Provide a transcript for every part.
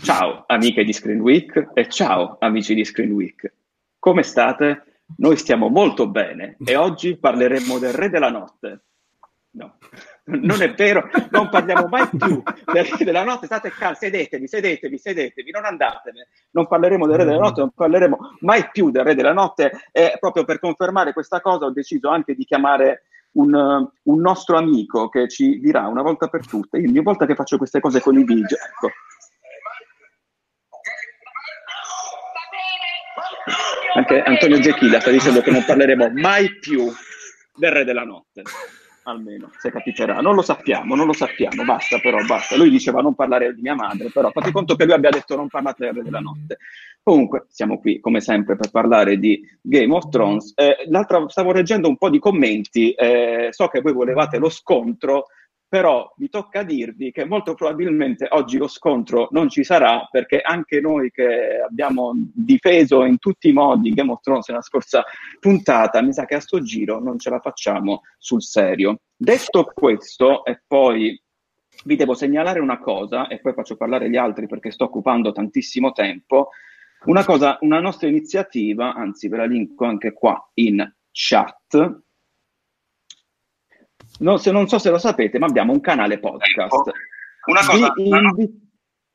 Ciao amiche di Screen Week e ciao amici di Screen Week. Come state? Noi stiamo molto bene e oggi parleremo del Re della Notte. No, non è vero, non parliamo mai più del Re della Notte. State calmi, sedetevi, sedetevi, sedetevi, non andatene. Non parleremo del Re della Notte, non parleremo mai più del Re della Notte. E proprio per confermare questa cosa ho deciso anche di chiamare un, un, nostro amico che ci dirà una volta per tutte, io ogni volta che faccio queste cose con i video, ecco. Anche Antonio Zecchilla sta dicendo che non parleremo mai più del Re della Notte almeno, se capiterà. Non lo sappiamo, non lo sappiamo, basta però, basta. Lui diceva non parlare di mia madre, però fate conto che lui abbia detto non parlate della notte. Comunque, siamo qui, come sempre, per parlare di Game of Thrones. Eh, l'altra, stavo leggendo un po' di commenti, eh, so che voi volevate lo scontro, però vi tocca dirvi che molto probabilmente oggi lo scontro non ci sarà perché anche noi che abbiamo difeso in tutti i modi Game of Thrones nella scorsa puntata, mi sa che a sto giro non ce la facciamo sul serio. Detto questo, e poi vi devo segnalare una cosa, e poi faccio parlare gli altri perché sto occupando tantissimo tempo, una cosa, una nostra iniziativa, anzi ve la linko anche qua in chat, No, se non so se lo sapete, ma abbiamo un canale podcast. Ecco, una cosa, vi, invi-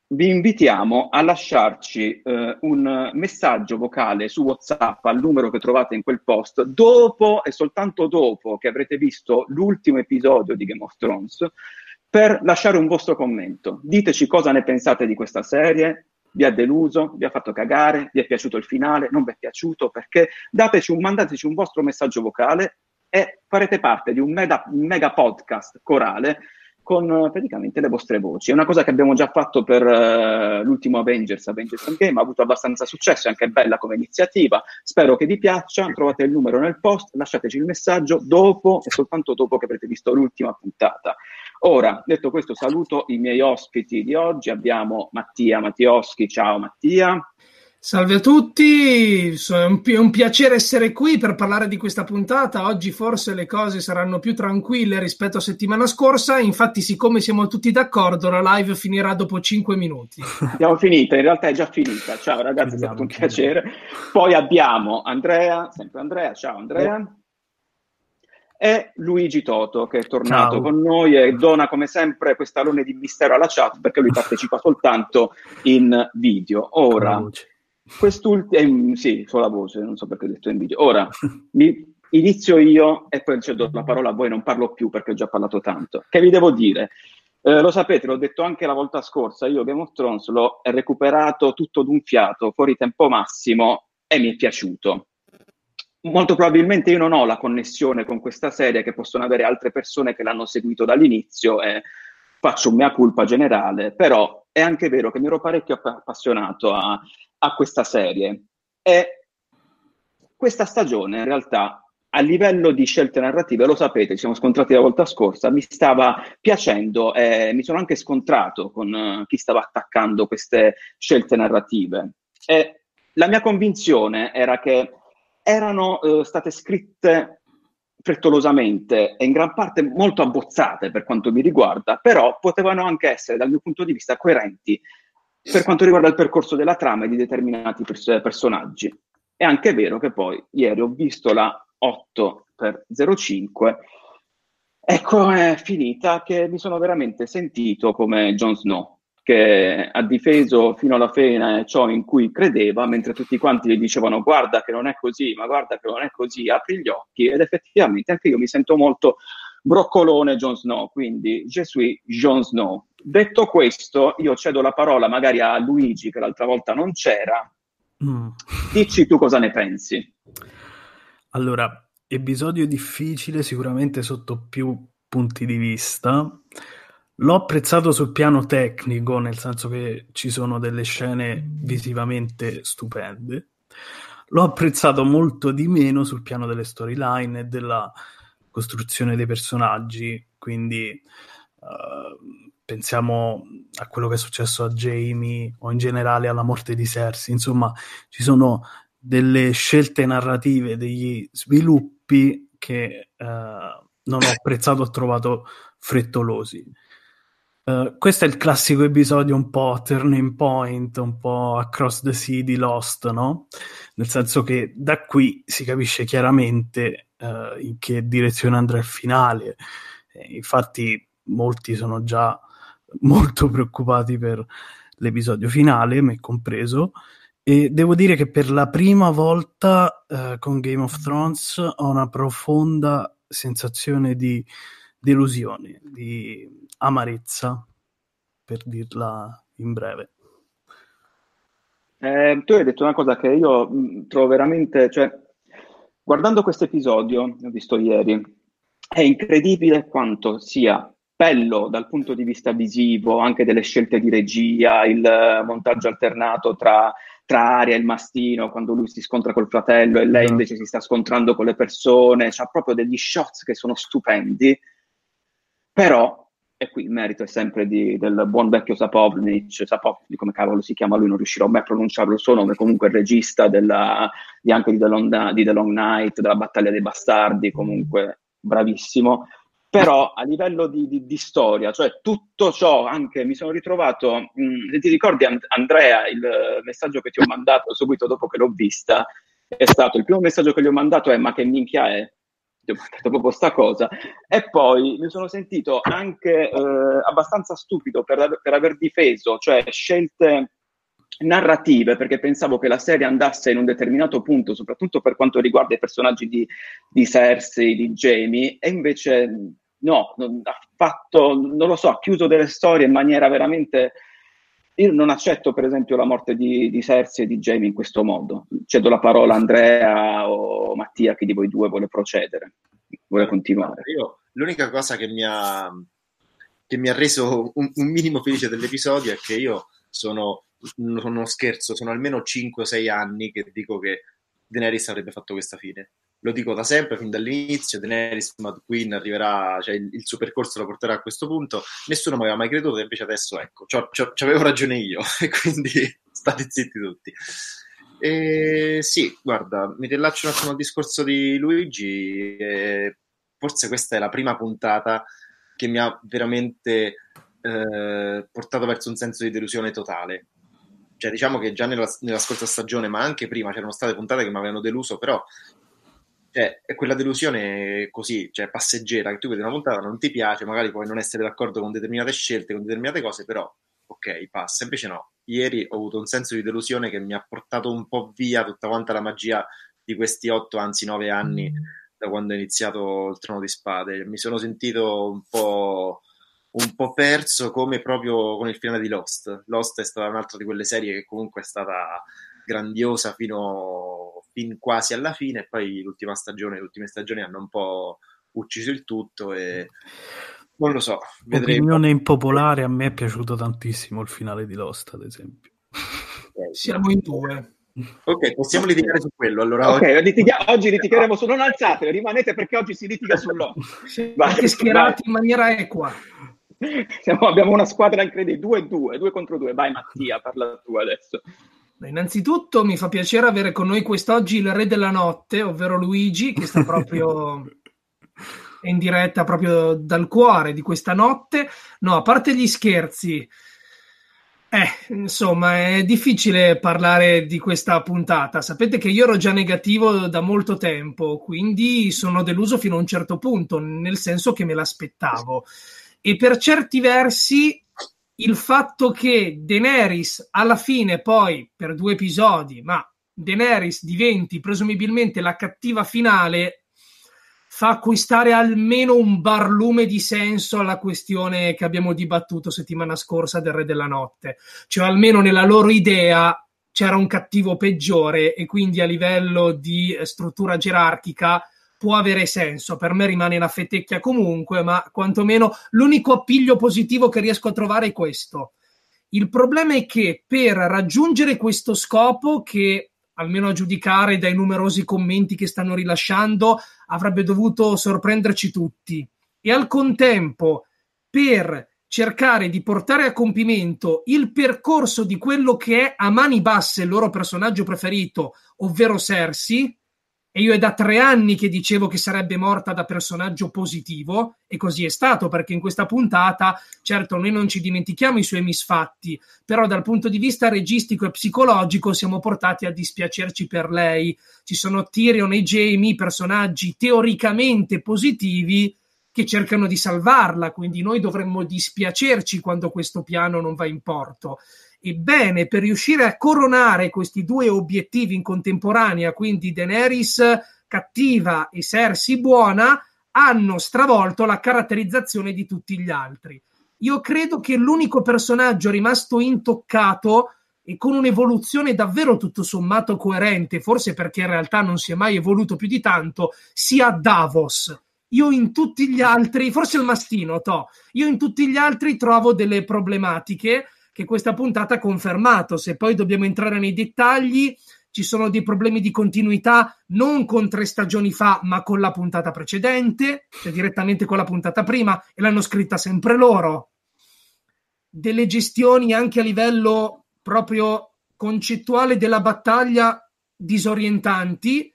vi invitiamo a lasciarci eh, un messaggio vocale su WhatsApp al numero che trovate in quel post dopo e soltanto dopo che avrete visto l'ultimo episodio di Game of Thrones per lasciare un vostro commento. Diteci cosa ne pensate di questa serie, vi ha deluso, vi ha fatto cagare, vi è piaciuto il finale, non vi è piaciuto, perché dateci un, mandateci un vostro messaggio vocale e farete parte di un mega, mega podcast corale con uh, praticamente le vostre voci. È una cosa che abbiamo già fatto per uh, l'ultimo Avengers, Avengers Endgame, ha avuto abbastanza successo, è anche bella come iniziativa. Spero che vi piaccia, trovate il numero nel post, lasciateci il messaggio dopo e soltanto dopo che avrete visto l'ultima puntata. Ora, detto questo, saluto i miei ospiti di oggi. Abbiamo Mattia Mattioschi, ciao Mattia. Salve a tutti, è un, pi- un, piacere essere qui per parlare di questa puntata. Oggi forse le cose saranno più tranquille rispetto a settimana scorsa, infatti siccome siamo tutti d'accordo la live finirà dopo 5 minuti. Abbiamo finito, in realtà è già finita. Ciao ragazzi, è stato un piacere. Poi abbiamo Andrea, sempre Andrea, ciao Andrea. E Luigi Toto che è tornato ciao. con noi e dona come sempre quest'alone di mistero alla chat perché lui partecipa soltanto in video. Ora, Quest'ultimo, eh, sì, solo la voce, non so perché ho detto in video. Ora, mi, inizio io e poi cedo la parola a voi, non parlo più perché ho già parlato tanto. Che vi devo dire? Eh, lo sapete, l'ho detto anche la volta scorsa, io Game of Thrones l'ho recuperato tutto d'un fiato, fuori tempo massimo, e mi è piaciuto. Molto probabilmente io non ho la connessione con questa serie che possono avere altre persone che l'hanno seguito dall'inizio e faccio un mea culpa generale, però è anche vero che mi ero parecchio appassionato a, a questa serie. E questa stagione in realtà a livello di scelte narrative, lo sapete, ci siamo scontrati la volta scorsa, mi stava piacendo e mi sono anche scontrato con uh, chi stava attaccando queste scelte narrative. E la mia convinzione era che erano uh, state scritte frettolosamente e in gran parte molto abbozzate per quanto mi riguarda, però potevano anche essere, dal mio punto di vista, coerenti per quanto riguarda il percorso della trama e di determinati pers- personaggi. È anche vero che poi ieri ho visto la 8x05, ecco è finita che mi sono veramente sentito come Jon Snow, che ha difeso fino alla fine ciò in cui credeva, mentre tutti quanti gli dicevano guarda che non è così, ma guarda che non è così, apri gli occhi ed effettivamente anche io mi sento molto broccolone Jon Snow, quindi suis Jon Snow. Detto questo, io cedo la parola magari a Luigi, che l'altra volta non c'era. Mm. Dici tu cosa ne pensi. Allora, episodio difficile sicuramente sotto più punti di vista. L'ho apprezzato sul piano tecnico, nel senso che ci sono delle scene visivamente stupende. L'ho apprezzato molto di meno sul piano delle storyline e della costruzione dei personaggi, quindi uh, pensiamo a quello che è successo a Jamie o in generale alla morte di Cersei, insomma ci sono delle scelte narrative, degli sviluppi che uh, non ho apprezzato, ho trovato frettolosi. Uh, questo è il classico episodio un po' turning point, un po' across the sea di Lost, no? Nel senso che da qui si capisce chiaramente uh, in che direzione andrà il finale. Eh, infatti, molti sono già molto preoccupati per l'episodio finale, me compreso. E devo dire che per la prima volta uh, con Game of Thrones ho una profonda sensazione di delusione, di amarezza, per dirla in breve. Eh, tu hai detto una cosa che io mh, trovo veramente, cioè, guardando questo episodio, ho visto ieri, è incredibile quanto sia bello dal punto di vista visivo, anche delle scelte di regia, il montaggio alternato tra, tra Aria e il mastino, quando lui si scontra col fratello e lei mm. invece si sta scontrando con le persone, c'ha proprio degli shots che sono stupendi, però e qui il merito è sempre di, del buon vecchio Sapovnic, Sapovnic, come cavolo si chiama lui, non riuscirò mai a pronunciarlo il suo nome, comunque il regista della, di anche di The, Long, di The Long Night, della Battaglia dei Bastardi, comunque bravissimo. Però a livello di, di, di storia, cioè tutto ciò, anche mi sono ritrovato, mh, mm, ti ricordi Andrea, il messaggio che ti ho mandato subito dopo che l'ho vista, è stato, il primo messaggio che gli ho mandato è ma che minchia è? ti ho mandato proprio sta cosa. E poi mi sono sentito anche eh, abbastanza stupido per, per aver difeso, cioè scelte narrative, perché pensavo che la serie andasse in un determinato punto, soprattutto per quanto riguarda i personaggi di, di Cersei, di Jamie, e invece no, ha fatto, non lo so, ha chiuso delle storie in maniera veramente... Io non accetto, per esempio, la morte di, di Cersei e di Jamie in questo modo. Cedo la parola a Andrea o Mattia, chi di voi due vuole procedere, vuole continuare. Io, l'unica cosa che mi ha, che mi ha reso un, un minimo felice dell'episodio è che io sono, non scherzo, sono almeno 5-6 anni che dico che Daenerys avrebbe fatto questa fine lo dico da sempre, fin dall'inizio, Daenerys Mad Queen arriverà, cioè il, il, suo percorso lo porterà a questo punto, nessuno mi aveva mai creduto, invece adesso ecco, ci avevo ragione io, e quindi state zitti tutti. E, sì, guarda, mi rilaccio un attimo al discorso di Luigi, forse questa è la prima puntata che mi ha veramente eh, portato verso un senso di delusione totale. Cioè, diciamo che già nella, nella scorsa stagione, ma anche prima, c'erano state puntate che mi avevano deluso, però cioè, è quella delusione così, cioè passeggera, che tu vedi una puntata, non ti piace, magari puoi non essere d'accordo con determinate scelte, con determinate cose, però ok, passa. Invece no, ieri ho avuto un senso di delusione che mi ha portato un po' via tutta quanta la magia di questi otto, anzi nove anni mm. da quando è iniziato il Trono di Spade. Mi sono sentito un po', un po' perso come proprio con il finale di Lost. Lost è stata un'altra di quelle serie che comunque è stata grandiosa fino, fin quasi alla fine e poi l'ultima stagione, le ultime stagioni hanno un po' ucciso il tutto e non lo so. Vedremo. Opinione impopolare, a me è piaciuto tantissimo il finale di Lost, ad esempio. Okay, Siamo in due. Ok, possiamo litigare su quello. Allora, ok, oggi, litiga- oggi litigheremo su. Non alzate, rimanete perché oggi si litiga sull'O. Anche schierati in maniera equa. Siamo, abbiamo una squadra incredibile, 2-2, 2 contro 2. Vai Mattia, parla tu adesso. Innanzitutto mi fa piacere avere con noi quest'oggi il re della notte, ovvero Luigi, che sta proprio in diretta proprio dal cuore di questa notte. No, a parte gli scherzi, eh, insomma, è difficile parlare di questa puntata. Sapete che io ero già negativo da molto tempo, quindi sono deluso fino a un certo punto, nel senso che me l'aspettavo. E per certi versi il fatto che Daenerys alla fine poi per due episodi, ma Daenerys diventi presumibilmente la cattiva finale fa acquistare almeno un barlume di senso alla questione che abbiamo dibattuto settimana scorsa del Re della Notte. Cioè almeno nella loro idea c'era un cattivo peggiore e quindi a livello di struttura gerarchica può avere senso. Per me rimane una fetecchia comunque, ma quantomeno l'unico appiglio positivo che riesco a trovare è questo. Il problema è che per raggiungere questo scopo, che almeno a giudicare dai numerosi commenti che stanno rilasciando, avrebbe dovuto sorprenderci tutti, e al contempo per cercare di portare a compimento il percorso di quello che è a mani basse il loro personaggio preferito, ovvero Cersei, e io è da tre anni che dicevo che sarebbe morta da personaggio positivo e così è stato perché in questa puntata, certo, noi non ci dimentichiamo i suoi misfatti, però dal punto di vista registico e psicologico siamo portati a dispiacerci per lei. Ci sono Tyrion e Jamie, personaggi teoricamente positivi che cercano di salvarla, quindi noi dovremmo dispiacerci quando questo piano non va in porto. Ebbene, per riuscire a coronare questi due obiettivi in contemporanea, quindi Daenerys cattiva e Cersei buona, hanno stravolto la caratterizzazione di tutti gli altri. Io credo che l'unico personaggio rimasto intoccato e con un'evoluzione davvero tutto sommato coerente, forse perché in realtà non si è mai evoluto più di tanto, sia Davos. Io in tutti gli altri, forse il mastino, to, io in tutti gli altri trovo delle problematiche che questa puntata ha confermato. Se poi dobbiamo entrare nei dettagli, ci sono dei problemi di continuità non con tre stagioni fa, ma con la puntata precedente, cioè direttamente con la puntata prima, e l'hanno scritta sempre loro. Delle gestioni anche a livello proprio concettuale della battaglia disorientanti.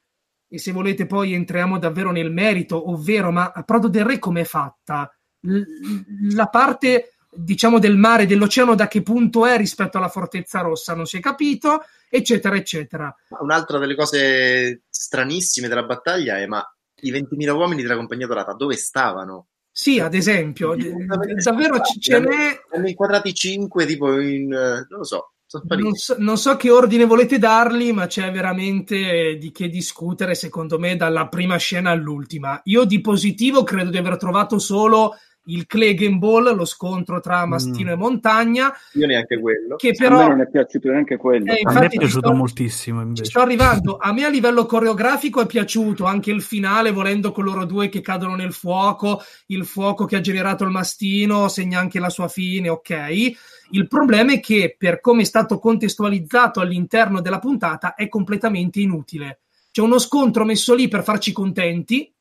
E se volete poi entriamo davvero nel merito, ovvero, ma a Prodo del Re com'è fatta? L- la parte diciamo del mare, dell'oceano, da che punto è rispetto alla Fortezza Rossa, non si è capito, eccetera, eccetera. Un'altra delle cose stranissime della battaglia è ma i 20.000 uomini della Compagnia Dorata dove stavano? Sì, ad esempio, davvero ce n'è... Hanno inquadrati 5 tipo in... non lo so. Non so, non so, che ordine volete darli, ma c'è veramente di che discutere, secondo me, dalla prima scena all'ultima. Io di positivo credo di aver trovato solo il Clegane Ball, lo scontro tra mm. Mastino mm. e Montagna. Io neanche quello. Che però, a me non è piaciuto neanche quello. Eh, a me è piaciuto sto, moltissimo invece. sto arrivando. A me a livello coreografico è piaciuto anche il finale, volendo con loro due che cadono nel fuoco, il fuoco che ha generato il Mastino segna anche la sua fine, ok. Il problema è che per come è stato contestualizzato all'interno della puntata è completamente inutile. C'è uno scontro messo lì per farci contenti,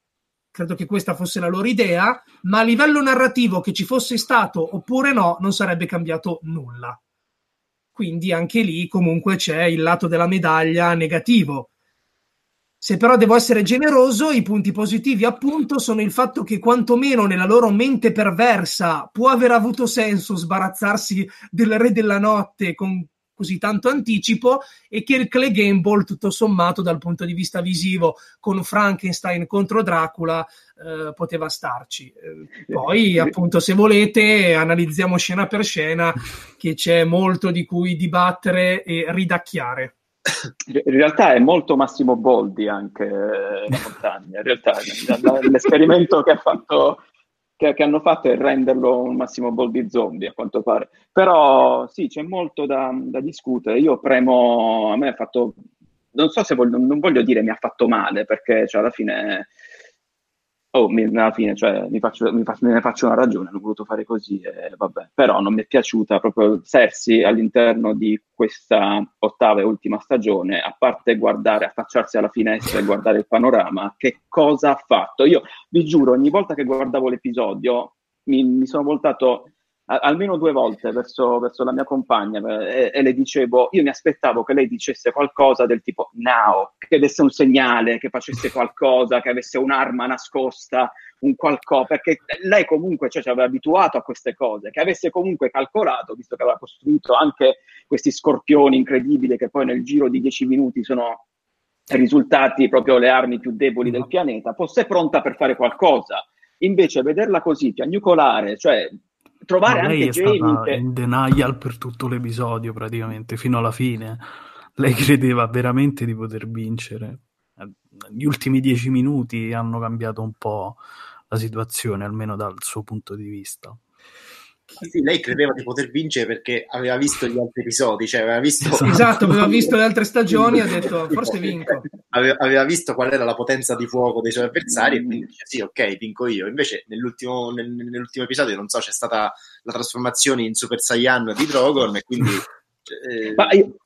credo che questa fosse la loro idea, ma a livello narrativo che ci fosse stato oppure no, non sarebbe cambiato nulla. Quindi anche lì comunque c'è il lato della medaglia negativo. Se però devo essere generoso, i punti positivi appunto sono il fatto che quantomeno nella loro mente perversa può aver avuto senso sbarazzarsi del re della notte con così tanto anticipo e che il Clay Gamble tutto sommato dal punto di vista visivo con Frankenstein contro Dracula eh, poteva starci. Eh, poi appunto se volete analizziamo scena per scena che c'è molto di cui dibattere e ridacchiare. In realtà è molto Massimo Boldi anche eh, la montagna in realtà l'esperimento che ha fatto che, che, hanno fatto è renderlo un massimo ball di zombie, a quanto pare. Però sì, c'è molto da, da discutere. Io premo, a me ha fatto, non so se voglio, non voglio dire mi ha fatto male, perché cioè, alla fine oh, mi, alla fine cioè, mi, faccio, mi faccio, me ne faccio una ragione, hanno voluto fare così, e vabbè. però non mi è piaciuta proprio Cersei all'interno di questa ottava e ultima stagione, a parte guardare, affacciarsi alla finestra e guardare il panorama, che cosa ha fatto? Io vi giuro, ogni volta che guardavo l'episodio mi, mi sono voltato almeno due volte verso, verso la mia compagna e, e, le dicevo, io mi aspettavo che lei dicesse qualcosa del tipo now, che desse un segnale, che facesse qualcosa, che avesse un'arma nascosta, un qualcosa, perché lei comunque cioè, ci aveva abituato a queste cose, che avesse comunque calcolato, visto che aveva costruito anche questi scorpioni incredibili che poi nel giro di dieci minuti sono risultati proprio le armi più deboli del pianeta, fosse pronta per fare qualcosa. Invece vederla così, piagnucolare, cioè trovare Ma lei anche è Jamie stata in denial per tutto l'episodio praticamente fino alla fine. Lei credeva veramente di poter vincere. Gli ultimi dieci minuti hanno cambiato un po' la situazione almeno dal suo punto di vista sì, lei credeva di poter vincere perché aveva visto gli altri episodi, cioè aveva visto... Esatto, aveva visto le altre stagioni e ha detto forse vinco. Aveva, aveva, visto qual era la potenza di fuoco dei suoi avversari e quindi dice sì, ok, vinco io. Invece nell'ultimo, nel, nell'ultimo episodio, non so, c'è stata la trasformazione in Super Saiyan di Drogon e quindi eh, io,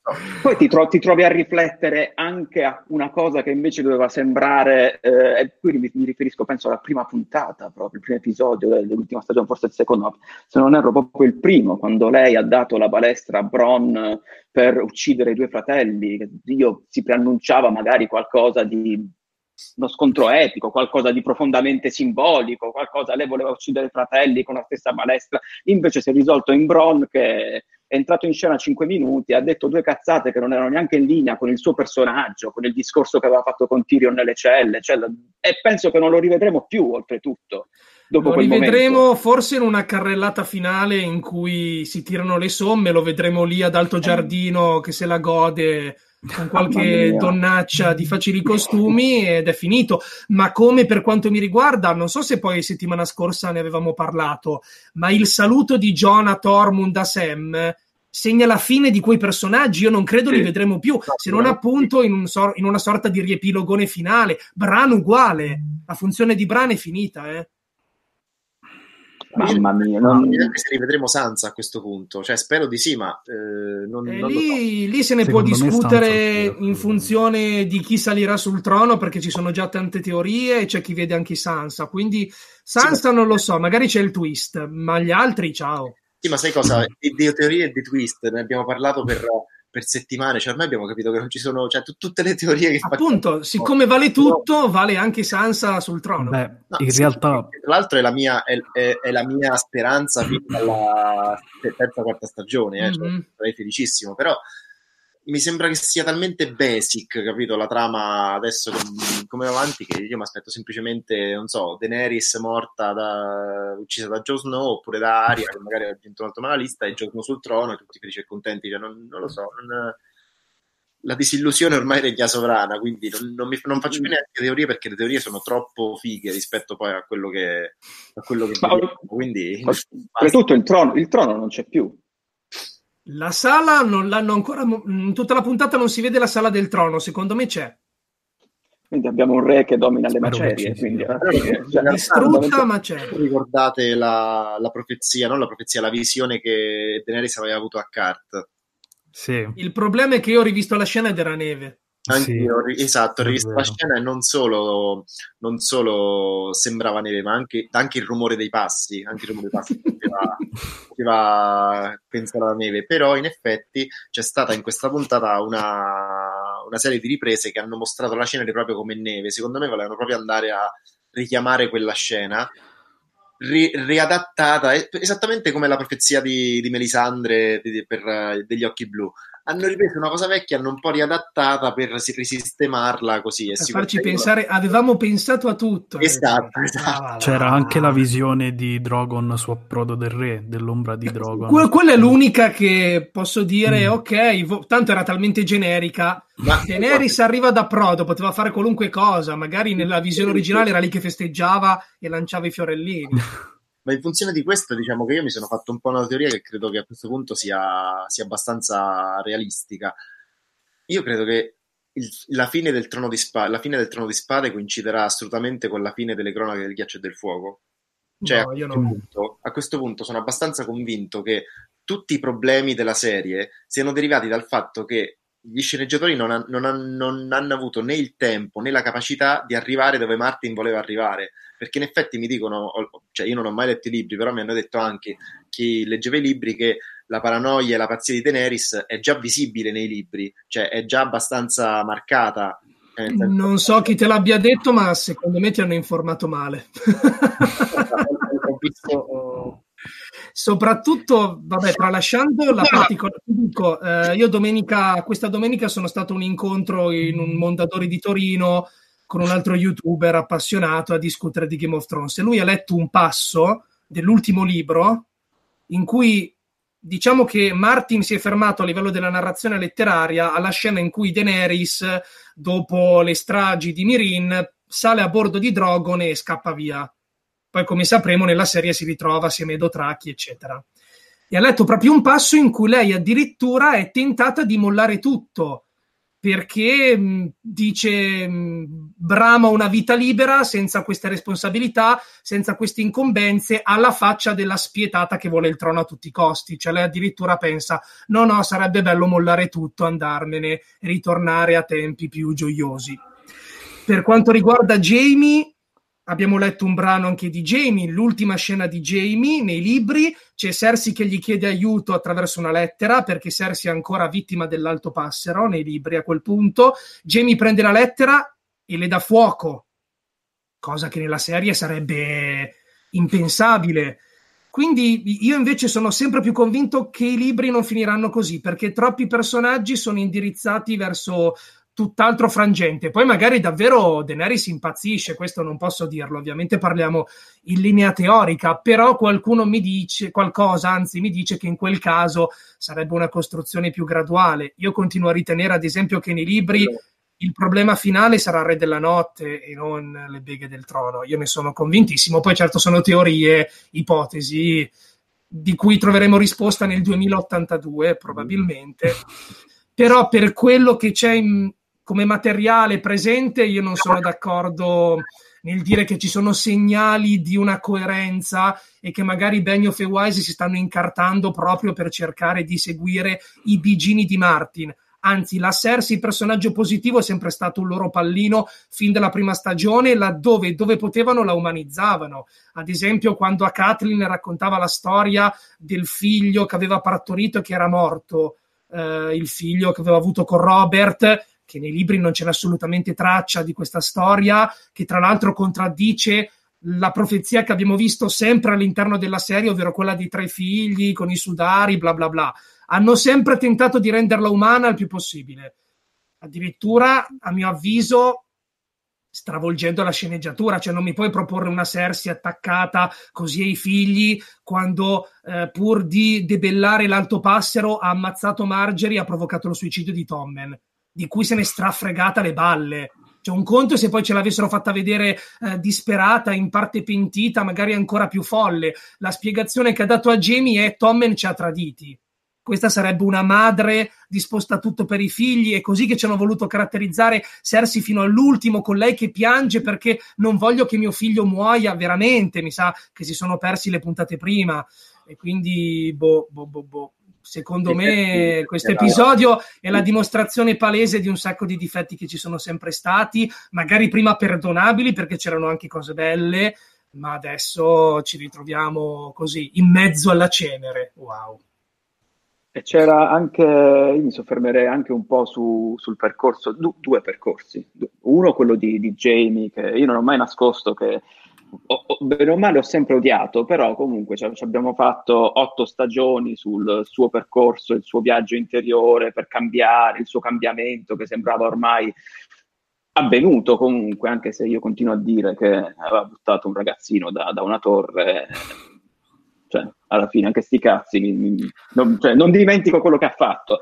poi ti, tro- ti, trovi a riflettere anche a una cosa che invece doveva sembrare, eh, e qui mi, mi, riferisco penso alla prima puntata, proprio il primo episodio dell'ultima stagione, forse il secondo, se non erro proprio il primo, quando lei ha dato la balestra a Bron per uccidere i due fratelli, Dio si preannunciava magari qualcosa di uno scontro epico, qualcosa di profondamente simbolico, qualcosa, lei voleva uccidere i fratelli con la stessa balestra, invece si è risolto in Bron che è entrato in scena 5 minuti, ha detto due cazzate che non erano neanche in linea con il suo personaggio, con il discorso che aveva fatto con Tyrion nelle celle, cioè, e penso che non lo rivedremo più oltretutto. Dopo lo rivedremo momento. forse in una carrellata finale in cui si tirano le somme, lo vedremo lì ad Alto Giardino che se la gode con qualche donnaccia di facili costumi ed è finito. Ma come per quanto mi riguarda, non so se poi settimana scorsa ne avevamo parlato, ma il saluto di Jonah Tormund a Sam segna la fine di quei personaggi. Io non credo sì. li vedremo più, se non appunto in, un so- in, una sorta di riepilogone finale. Bran uguale, la funzione di Bran è finita, eh. Mamma mia, non... se rivedremo Sansa a questo punto, cioè spero di sì, ma eh, non, eh, non lì, lì, se ne Secondo può discutere in funzione di chi salirà sul trono perché ci sono già tante teorie e c'è chi vede anche Sansa, quindi Sansa sì, non lo so, magari c'è il twist, ma gli altri ciao. Sì, ma sai cosa? Di, di teorie e di twist ne abbiamo parlato per per settimane, cioè ormai abbiamo capito che non ci sono, cioè t- tutte le teorie che Appunto, facciamo. siccome vale tutto, vale anche Sansa sul trono. Beh, no, in sì, realtà... Tra l'altro è la mia, è, è, è la mia speranza fino alla terza, quarta stagione, eh, mm-hmm. cioè, sarei felicissimo, però mi sembra che sia talmente basic, capito, la trama adesso come avanti che io mi aspetto semplicemente, non so, Daenerys morta da, uccisa da Jon Snow oppure da Arya che magari ha vinto un altro lista e Jon Snow sul trono e tutti felici e contenti, cioè, non, non, lo so, non, la disillusione ormai regna sovrana, quindi non, non, mi, non faccio più neanche teorie perché le teorie sono troppo fighe rispetto poi a quello che, a quello che Ma, quindi... Soprattutto il trono, il trono non c'è più. La sala non l'hanno ancora. In tutta la puntata non si vede la sala del trono, secondo me c'è. Quindi abbiamo un re che domina le macerie. Quindi, cioè, distrutta, ma c'è. Ricordate la, la, profezia, non la profezia, la visione che Daenerys aveva avuto a Cart. Sì. Il problema è che io ho rivisto la scena ed era neve. Anch'io, sì, esatto, la scena e non solo, non solo, sembrava neve, ma anche, anche, il rumore dei passi, anche il rumore dei passi faceva, faceva pensare alla neve, però in effetti c'è stata in questa puntata una, una serie di riprese che hanno mostrato la scena proprio come neve, secondo me volevano proprio andare a richiamare quella scena ri- riadattata esattamente come la profezia di, di Melisandre di, per, degli occhi blu hanno ripreso una cosa vecchia, hanno un po' riadattata per risistemarla così. Per farci pensare, avevamo pensato a tutto. Esatto, eh. esatto. Ah, C'era anche la visione di Drogon su Approdo del Re, dell'ombra di Drogon. Que- quella è l'unica che posso dire, mm. ok, vo- tanto era talmente generica. Ma Daenerys arriva da Prodo, poteva fare qualunque cosa, magari nella visione originale era lì che festeggiava e lanciava i fiorellini. Ma in funzione di questo, diciamo che io mi sono fatto un po' una teoria che credo che a questo punto sia, sia abbastanza realistica. Io credo che il, la, fine del trono di spa, la fine del trono di spade coinciderà assolutamente con la fine delle cronache del ghiaccio e del fuoco. Cioè, no, a, questo punto, a questo punto sono abbastanza convinto che tutti i problemi della serie siano derivati dal fatto che gli sceneggiatori non, ha, non, ha, non, hanno avuto né il tempo né la capacità di arrivare dove Martin voleva arrivare. Perché in effetti mi dicono, cioè io non ho mai letto i libri, però mi hanno detto anche chi leggeva i libri che la paranoia e la pazzia di Daenerys è già visibile nei libri, cioè è già abbastanza marcata. Eh, non so chi te l'abbia detto, ma secondo me ti hanno informato male. ho visto, soprattutto, vabbè, tralasciando la particolarità, eh, io domenica, questa domenica sono stato a un incontro in un Mondadori di Torino con un altro youtuber appassionato a discutere di Game of Thrones. E lui ha letto un passo dell'ultimo libro in cui diciamo che Martin si è fermato a livello della narrazione letteraria alla scena in cui Daenerys, dopo le stragi di Mirin, sale a bordo di Drogon e scappa via. Poi, come sapremo, nella serie si ritrova assieme ai Dotraki, eccetera. E ha letto proprio un passo in cui lei addirittura è tentata di mollare tutto perché mh, dice mh, brama una vita libera senza queste responsabilità, senza queste incombenze, alla faccia della spietata che vuole il trono a tutti i costi. Cioè lei addirittura pensa, no, no, sarebbe bello mollare tutto, andarmene, ritornare a tempi più gioiosi. Per quanto riguarda Jamie, Abbiamo letto un brano anche di Jamie, l'ultima scena di Jamie nei libri, c'è Cersei che gli chiede aiuto attraverso una lettera perché Cersei è ancora vittima dell'alto passero nei libri a quel punto. Jamie prende la lettera e le dà fuoco, cosa che nella serie sarebbe impensabile. Quindi io invece sono sempre più convinto che i libri non finiranno così, perché troppi personaggi sono indirizzati verso tutt'altro frangente. Poi magari davvero Daenerys impazzisce, questo non posso dirlo, ovviamente parliamo in linea teorica, però qualcuno mi dice qualcosa, anzi mi dice che in quel caso sarebbe una costruzione più graduale. Io continuo a ritenere ad esempio che nei libri il problema finale sarà il Re della Notte e non le beghe del trono. Io ne sono convintissimo. Poi certo sono teorie, ipotesi di cui troveremo risposta nel 2082 probabilmente. Però per quello che c'è in, come materiale presente, io non sono d'accordo nel dire che ci sono segnali di una coerenza e che magari Benioff e Wise si stanno incartando proprio per cercare di seguire i bigini di Martin. Anzi, la Cersei, personaggio positivo, è sempre stato un loro pallino fin dalla prima stagione, laddove dove potevano la umanizzavano. Ad esempio, quando a Kathleen raccontava la storia del figlio che aveva partorito e che era morto, eh, il figlio che aveva avuto con Robert, che nei libri non c'è assolutamente traccia di questa storia, che tra l'altro contraddice la profezia che abbiamo visto sempre all'interno della serie, ovvero quella dei tre figli con i sudari, bla bla bla. Hanno sempre tentato di renderla umana il più possibile. Addirittura, a mio avviso, stravolgendo la sceneggiatura, cioè non mi puoi proporre una Cersei attaccata così ai figli quando eh, pur di debellare l'alto passero ha ammazzato Margery e ha provocato lo suicidio di Tommen di cui se ne strafregata le balle. Cioè, un conto se poi ce l'avessero fatta vedere eh, disperata, in parte pentita, magari ancora più folle. La spiegazione che ha dato a Jamie è Tommen ci ha traditi. Questa sarebbe una madre disposta a tutto per i figli, è così che ci hanno voluto caratterizzare Cersei fino all'ultimo, con lei che piange perché non voglio che mio figlio muoia veramente. Mi sa che si sono persi le puntate prima. E quindi, boh, boh, boh, boh secondo me questo episodio è la dimostrazione palese di un sacco di difetti che ci sono sempre stati, magari prima perdonabili perché c'erano anche cose belle, ma adesso ci ritroviamo così in mezzo alla cenere. Wow. E c'era anche, io mi soffermerei anche un po' su, sul percorso, due percorsi. Uno, quello di, di Jamie, che io non ho mai nascosto che bene o male ho sempre odiato, però comunque ci abbiamo fatto otto stagioni sul suo percorso, il suo viaggio interiore per cambiare, il suo cambiamento che sembrava ormai avvenuto comunque, anche se io continuo a dire che aveva buttato un ragazzino da, da una torre. Alla fine anche sti cazzi, non, cioè, non dimentico quello che ha fatto.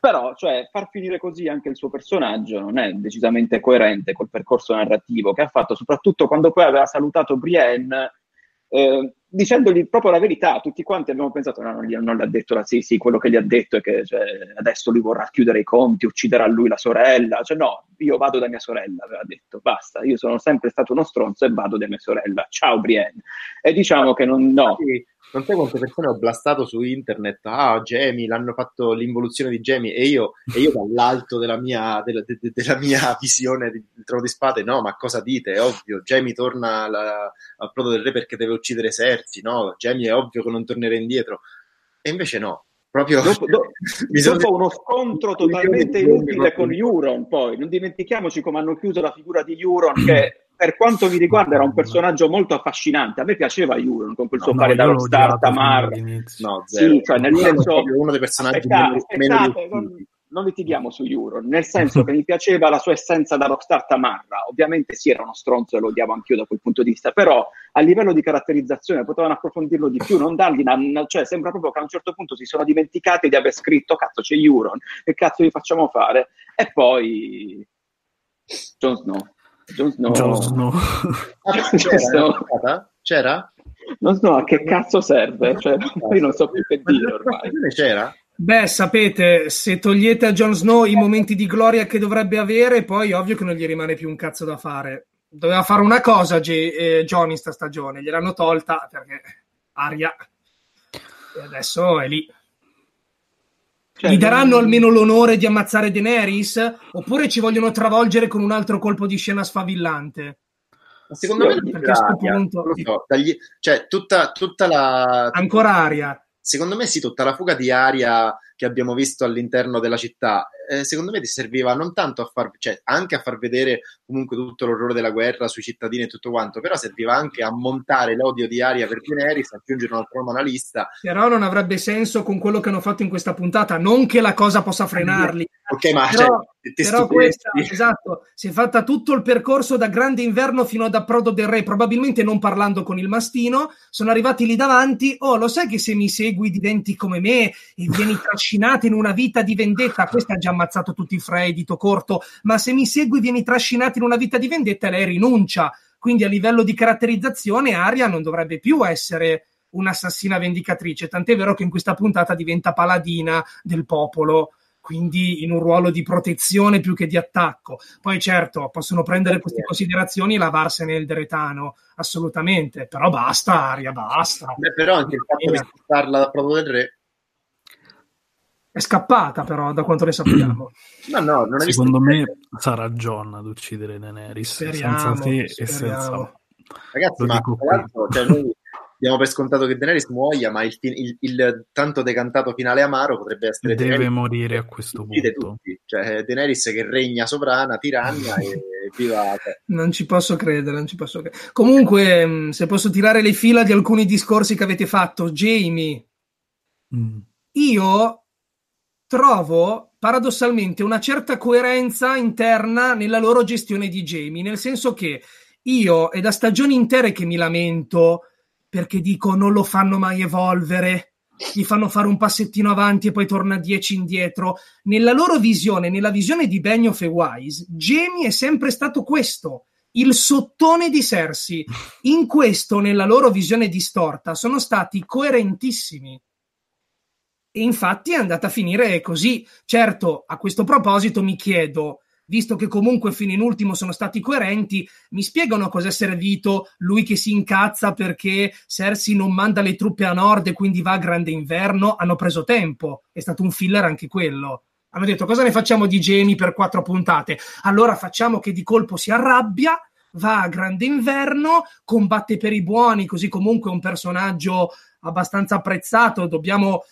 Però, cioè, far finire così anche il suo personaggio non è decisamente coerente col percorso narrativo che ha fatto, soprattutto quando poi aveva salutato Brienne eh, dicendogli proprio la verità, tutti quanti abbiamo pensato, no, non, gli, non le ha detto la sì, sì, quello che gli ha detto è che cioè, adesso lui vorrà chiudere i conti, ucciderà lui la sorella, cioè no, io vado da mia sorella, aveva detto, basta, io sono sempre stato uno stronzo e vado da mia sorella, ciao Brienne. E diciamo che non, no. Non sai quante persone ho blastato su internet, ah, Jamie, l'hanno fatto l'involuzione di Jamie, e io, e io dall'alto della mia, della, de, de, della mia visione del trono di spade, no, ma cosa dite? È ovvio, Jamie torna alla, al prodo del re perché deve uccidere Serzi, no, Jamie è ovvio che non tornerà indietro. E invece no, proprio dopo, dopo, dopo uno scontro totalmente inutile con Euron poi non dimentichiamoci come hanno chiuso la figura di Euron che per quanto mi riguarda era un personaggio molto affascinante a me piaceva Euron con quel suo no, fare da rockstar Tamar no, zero. sì, cioè nel senso uno dei personaggi aspettate, meno, aspettate, meno non litighiamo su Euron, nel senso che mi piaceva la sua essenza da rockstar tamarra, ovviamente sì era uno stronzo e lo odiavo anch'io da quel punto di vista, però a livello di caratterizzazione potevano approfondirlo di più, non dargli una, cioè sembra proprio che a un certo punto si sono dimenticati di aver scritto cazzo c'è Euron, che cazzo gli facciamo fare? E poi Jon Snow. Jon Snow. Jon Snow. Jon Snow. C'era? Non so a che cazzo serve, cioè, io non so più che dire ormai. C'era? Beh, sapete, se togliete a Jon Snow i momenti di gloria che dovrebbe avere, poi ovvio che non gli rimane più un cazzo da fare. Doveva fare una cosa G- eh, John in sta stagione, gliel'hanno tolta perché aria. E adesso è lì. Cioè, Gli daranno non... almeno l'onore di ammazzare Daenerys? Oppure ci vogliono travolgere con un altro colpo di scena sfavillante? Secondo sì, me perché a questo punto... So, dagli... cioè, tutta, tutta la... Ancora aria secondo me sì, tutta la fuga di aria che abbiamo visto all'interno della città eh, secondo me ti serviva non tanto a far, cioè anche a far vedere comunque tutto l'orrore della guerra sui cittadini e tutto quanto, però serviva anche a montare l'odio di Aria per Daenerys, aggiungere un altro nome alla lista. Però non avrebbe senso con quello che hanno fatto in questa puntata, non che la cosa possa frenarli. Ok, ma però, cioè, però questa, esatto, si è fatta tutto il percorso da Grande Inverno fino ad Approdo del Re, probabilmente non parlando con il mastino, sono arrivati lì davanti, oh lo sai che se mi segui diventi come me e vieni trascinato in una vita di vendetta, questa ha già ammazzato tutti i Frey, dito corto, ma se mi segui vieni trascinato in una vita di vendetta lei rinuncia, quindi a livello di caratterizzazione Aria non dovrebbe più essere un'assassina vendicatrice, tant'è vero che in questa puntata diventa paladina del popolo quindi in un ruolo di protezione più che di attacco. Poi certo, possono prendere queste considerazioni e lavarsene il deretano, assolutamente, però basta, Aria, basta. Beh, però anche il fatto di spostarla proprio del re è scappata però da quanto ne sappiamo no, no, non secondo me sarà John ad uccidere Daenerys speriamo, senza te speriamo. e senza ragazzi ma cioè, noi diamo per scontato che Daenerys muoia, ma il, il, il, tanto decantato finale amaro potrebbe essere deve Daenerys morire a questo punto. Tutti. Cioè, Daenerys che regna sovrana, tiranna e viva. Non ci posso credere, non ci posso credere. Comunque, mm, se posso tirare le fila di alcuni discorsi che avete fatto, Jamie, mm. io trovo paradossalmente una certa coerenza interna nella loro gestione di Jamie, nel senso che io è da stagioni intere che mi lamento perché dico non lo fanno mai evolvere, gli fanno fare un passettino avanti e poi torna dieci indietro. Nella loro visione, nella visione di Benioff e Wise, Jamie è sempre stato questo, il sottone di Cersei. In questo, nella loro visione distorta, sono stati coerentissimi. E infatti è andata a finire così. Certo, a questo proposito mi chiedo, visto che comunque fino in ultimo sono stati coerenti, mi spiegano a cosa è servito lui che si incazza perché Cersei non manda le truppe a nord e quindi va a grande inverno? Hanno preso tempo, è stato un filler anche quello. Hanno detto cosa ne facciamo di Jamie per quattro puntate? Allora facciamo che di colpo si arrabbia, va a grande inverno, combatte per i buoni, così comunque è un personaggio abbastanza apprezzato, dobbiamo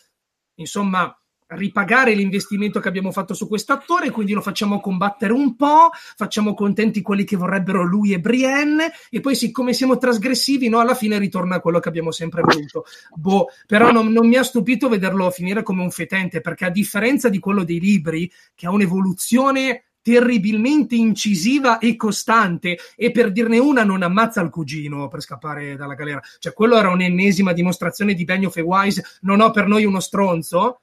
insomma ripagare l'investimento che abbiamo fatto su questo attore, quindi lo facciamo combattere un po', facciamo contenti quelli che vorrebbero lui e Brienne, e poi siccome siamo trasgressivi, no, alla fine ritorna a quello che abbiamo sempre voluto. Boh, però non, non, mi ha stupito vederlo finire come un fetente, perché a differenza di quello dei libri, che ha un'evoluzione terribilmente incisiva e costante e per dirne una non ammazza il cugino per scappare dalla galera cioè quello era un'ennesima dimostrazione di Benioff e Wise non ho per noi uno stronzo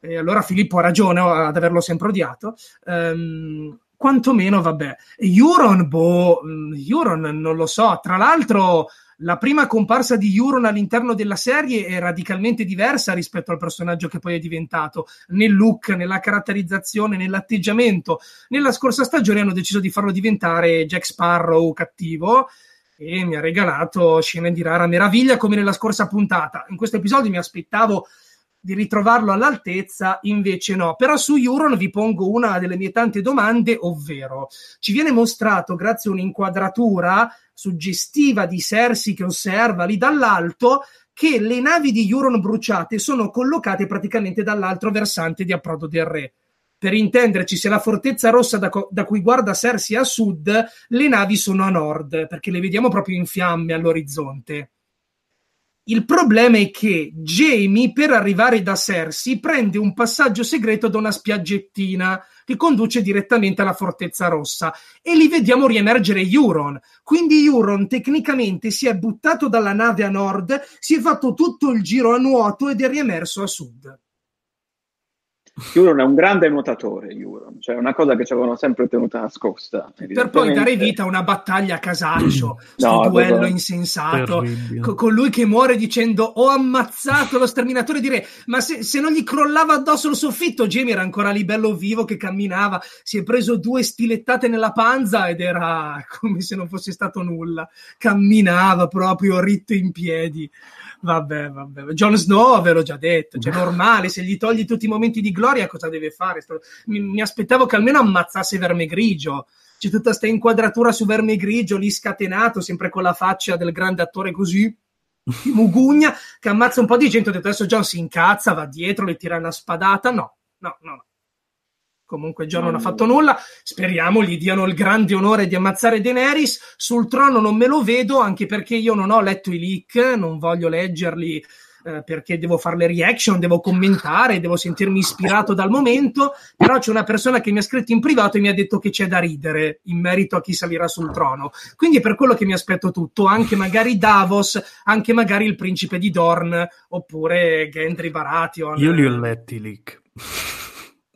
e allora Filippo ha ragione ad averlo sempre odiato. Um, quantomeno, vabbè. Euron, boh, mm, Euron non lo so. Tra l'altro, la prima comparsa di Euron all'interno della serie è radicalmente diversa rispetto al personaggio che poi è diventato, nel look, nella caratterizzazione, nell'atteggiamento. Nella scorsa stagione hanno deciso di farlo diventare Jack Sparrow cattivo e mi ha regalato scene di rara meraviglia come nella scorsa puntata. In questo episodio mi aspettavo di ritrovarlo all'altezza, invece no. Però su Euron vi pongo una delle mie tante domande, ovvero ci viene mostrato, grazie a un'inquadratura suggestiva di Cersei che osserva lì dall'alto, che le navi di Euron bruciate sono collocate praticamente dall'altro versante di approdo del re. Per intenderci, se la fortezza rossa da, co- da, cui guarda Cersei a sud, le navi sono a nord, perché le vediamo proprio in fiamme all'orizzonte. Il problema è che Jamie, per arrivare da Cersei, prende un passaggio segreto da una spiaggettina che conduce direttamente alla Fortezza Rossa e lì vediamo riemergere Euron. Quindi Euron tecnicamente si è buttato dalla nave a nord, si è fatto tutto il giro a nuoto ed è riemerso a sud. Euron è un grande nuotatore, Euron, cioè una cosa che ci avevano sempre tenuta nascosta. Per poi dare vita a una battaglia a casaccio, no, duello proprio... insensato, co- con lui che muore dicendo ho ammazzato lo sterminatore, dire ma se, se, non gli crollava addosso il soffitto, Jamie era ancora lì bello vivo che camminava, si è preso due stilettate nella panza ed era come se non fosse stato nulla, camminava proprio ritto in piedi. Vabbè, vabbè. Jon Snow ve l'ho già detto, cioè normale, se gli togli tutti i momenti di gloria cosa deve fare? Mi, mi aspettavo che almeno ammazzasse Verme Grigio. C'è tutta questa inquadratura su Verme Grigio lì scatenato, sempre con la faccia del grande attore così, mugugna, che ammazza un po' di gente. Ho detto adesso John si incazza, va dietro, le tira una spadata. No, no, no. Comunque John non ha fatto nulla, speriamo gli diano il grande onore di ammazzare Daenerys. Sul trono non me lo vedo, anche perché io non ho letto i leak, non voglio leggerli eh, perché devo fare le reaction, devo commentare, devo sentirmi ispirato dal momento, però c'è una persona che mi ha scritto in privato e mi ha detto che c'è da ridere in merito a chi salirà sul trono. Quindi è per quello che mi aspetto tutto, anche magari Davos, anche magari il principe di Dorn, oppure Gendry Baratheon. Io li ho letti i leak.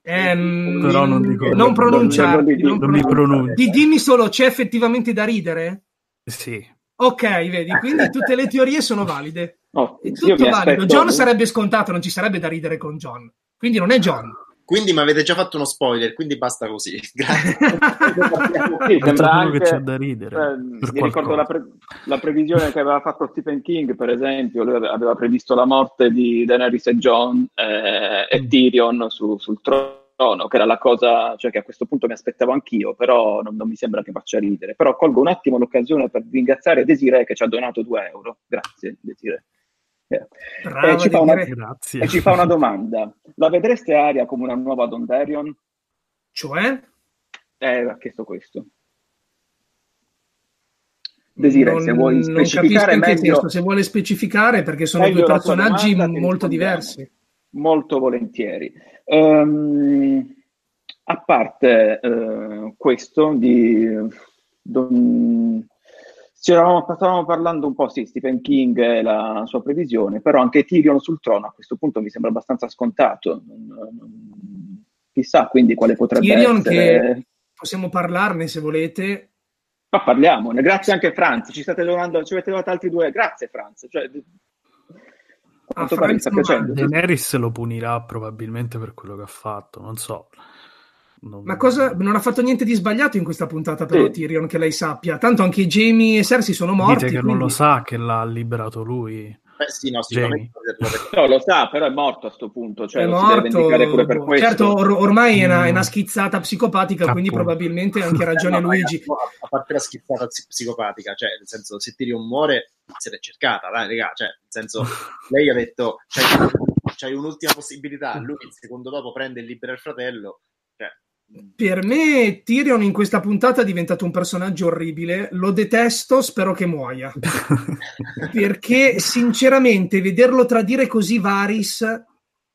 Ehm, Però non dico- non pronunciarti, non- non non mi. Di- dimmi solo, c'è effettivamente da ridere? Sì. Ok, vedi, quindi tutte le teorie sono valide. No, È tutto valido. aspetto- John sarebbe scontato, non ci sarebbe da ridere con John. Quindi non è John. Quindi mi avete già fatto uno spoiler, quindi basta così. Grazie. Sì, sembra solo che anche, c'è da ridere, eh, mi ricordo la, qualcosa. pre- la previsione che aveva fatto Stephen King, per esempio, lui ave- aveva previsto la morte di Daenerys e John eh, e Mm. Tyrion su- sul trono, che era la cosa cioè, che a questo punto mi aspettavo anch'io, però non, non mi sembra che faccia ridere. Però colgo un attimo l'occasione per ringraziare Desiree che ci ha donato 2 euro. Grazie, Desiree. Eh, Brava, e ci fa una-. Grazie. e ci fa una domanda. La vedreste Aria come una nuova Dondarion? Cioè? Eh, ha chiesto questo. Desiree, non, se vuoi specificare meglio, senso, se vuole specificare, perché sono due personaggi domanda, molto diversi. Molto volentieri. Ehm, a parte eh, questo, di, don- ci eravamo- stavamo parlando un po', sì, Stephen King e la sua previsione, però anche Tyrion sul trono a questo punto mi sembra abbastanza scontato. Chissà quindi quale potrebbe Tyrion essere. che possiamo parlarne se volete. Ma parliamone, grazie anche Franz, ci state donando, ci avete dato altri due, grazie Franz. Cioè, a quanto pare mi Franz sta piacendo. Daenerys lo punirà probabilmente per quello che ha fatto, non so. Non- Ma cosa, non ha fatto niente di sbagliato in questa puntata, però, Sì. Tyrion, che lei sappia. Tanto anche Jamie e Cersei sono morti. Dite che non quindi- lo sa che l'ha liberato lui. Beh, sì, no, sicuramente. No, lo sa, però è morto a sto punto, cioè è lo si deve morto. vendicare pure per questo. Certo, or- ormai è una, è una Mm. schizzata psicopatica, quindi Appunto. probabilmente ha anche ragione Eh, no, Luigi. a parte la schizzata ps- psicopatica, cioè, nel senso, se Tyrion muore, se l'è cercata, dai, raga, cioè, nel senso, lei ha detto, c'hai, c'hai un'ultima possibilità, lui il secondo dopo prende e libera il fratello, cioè, Per me Tyrion in questa puntata è diventato un personaggio orribile, lo detesto, spero che muoia. Perché sinceramente vederlo tradire così Varys,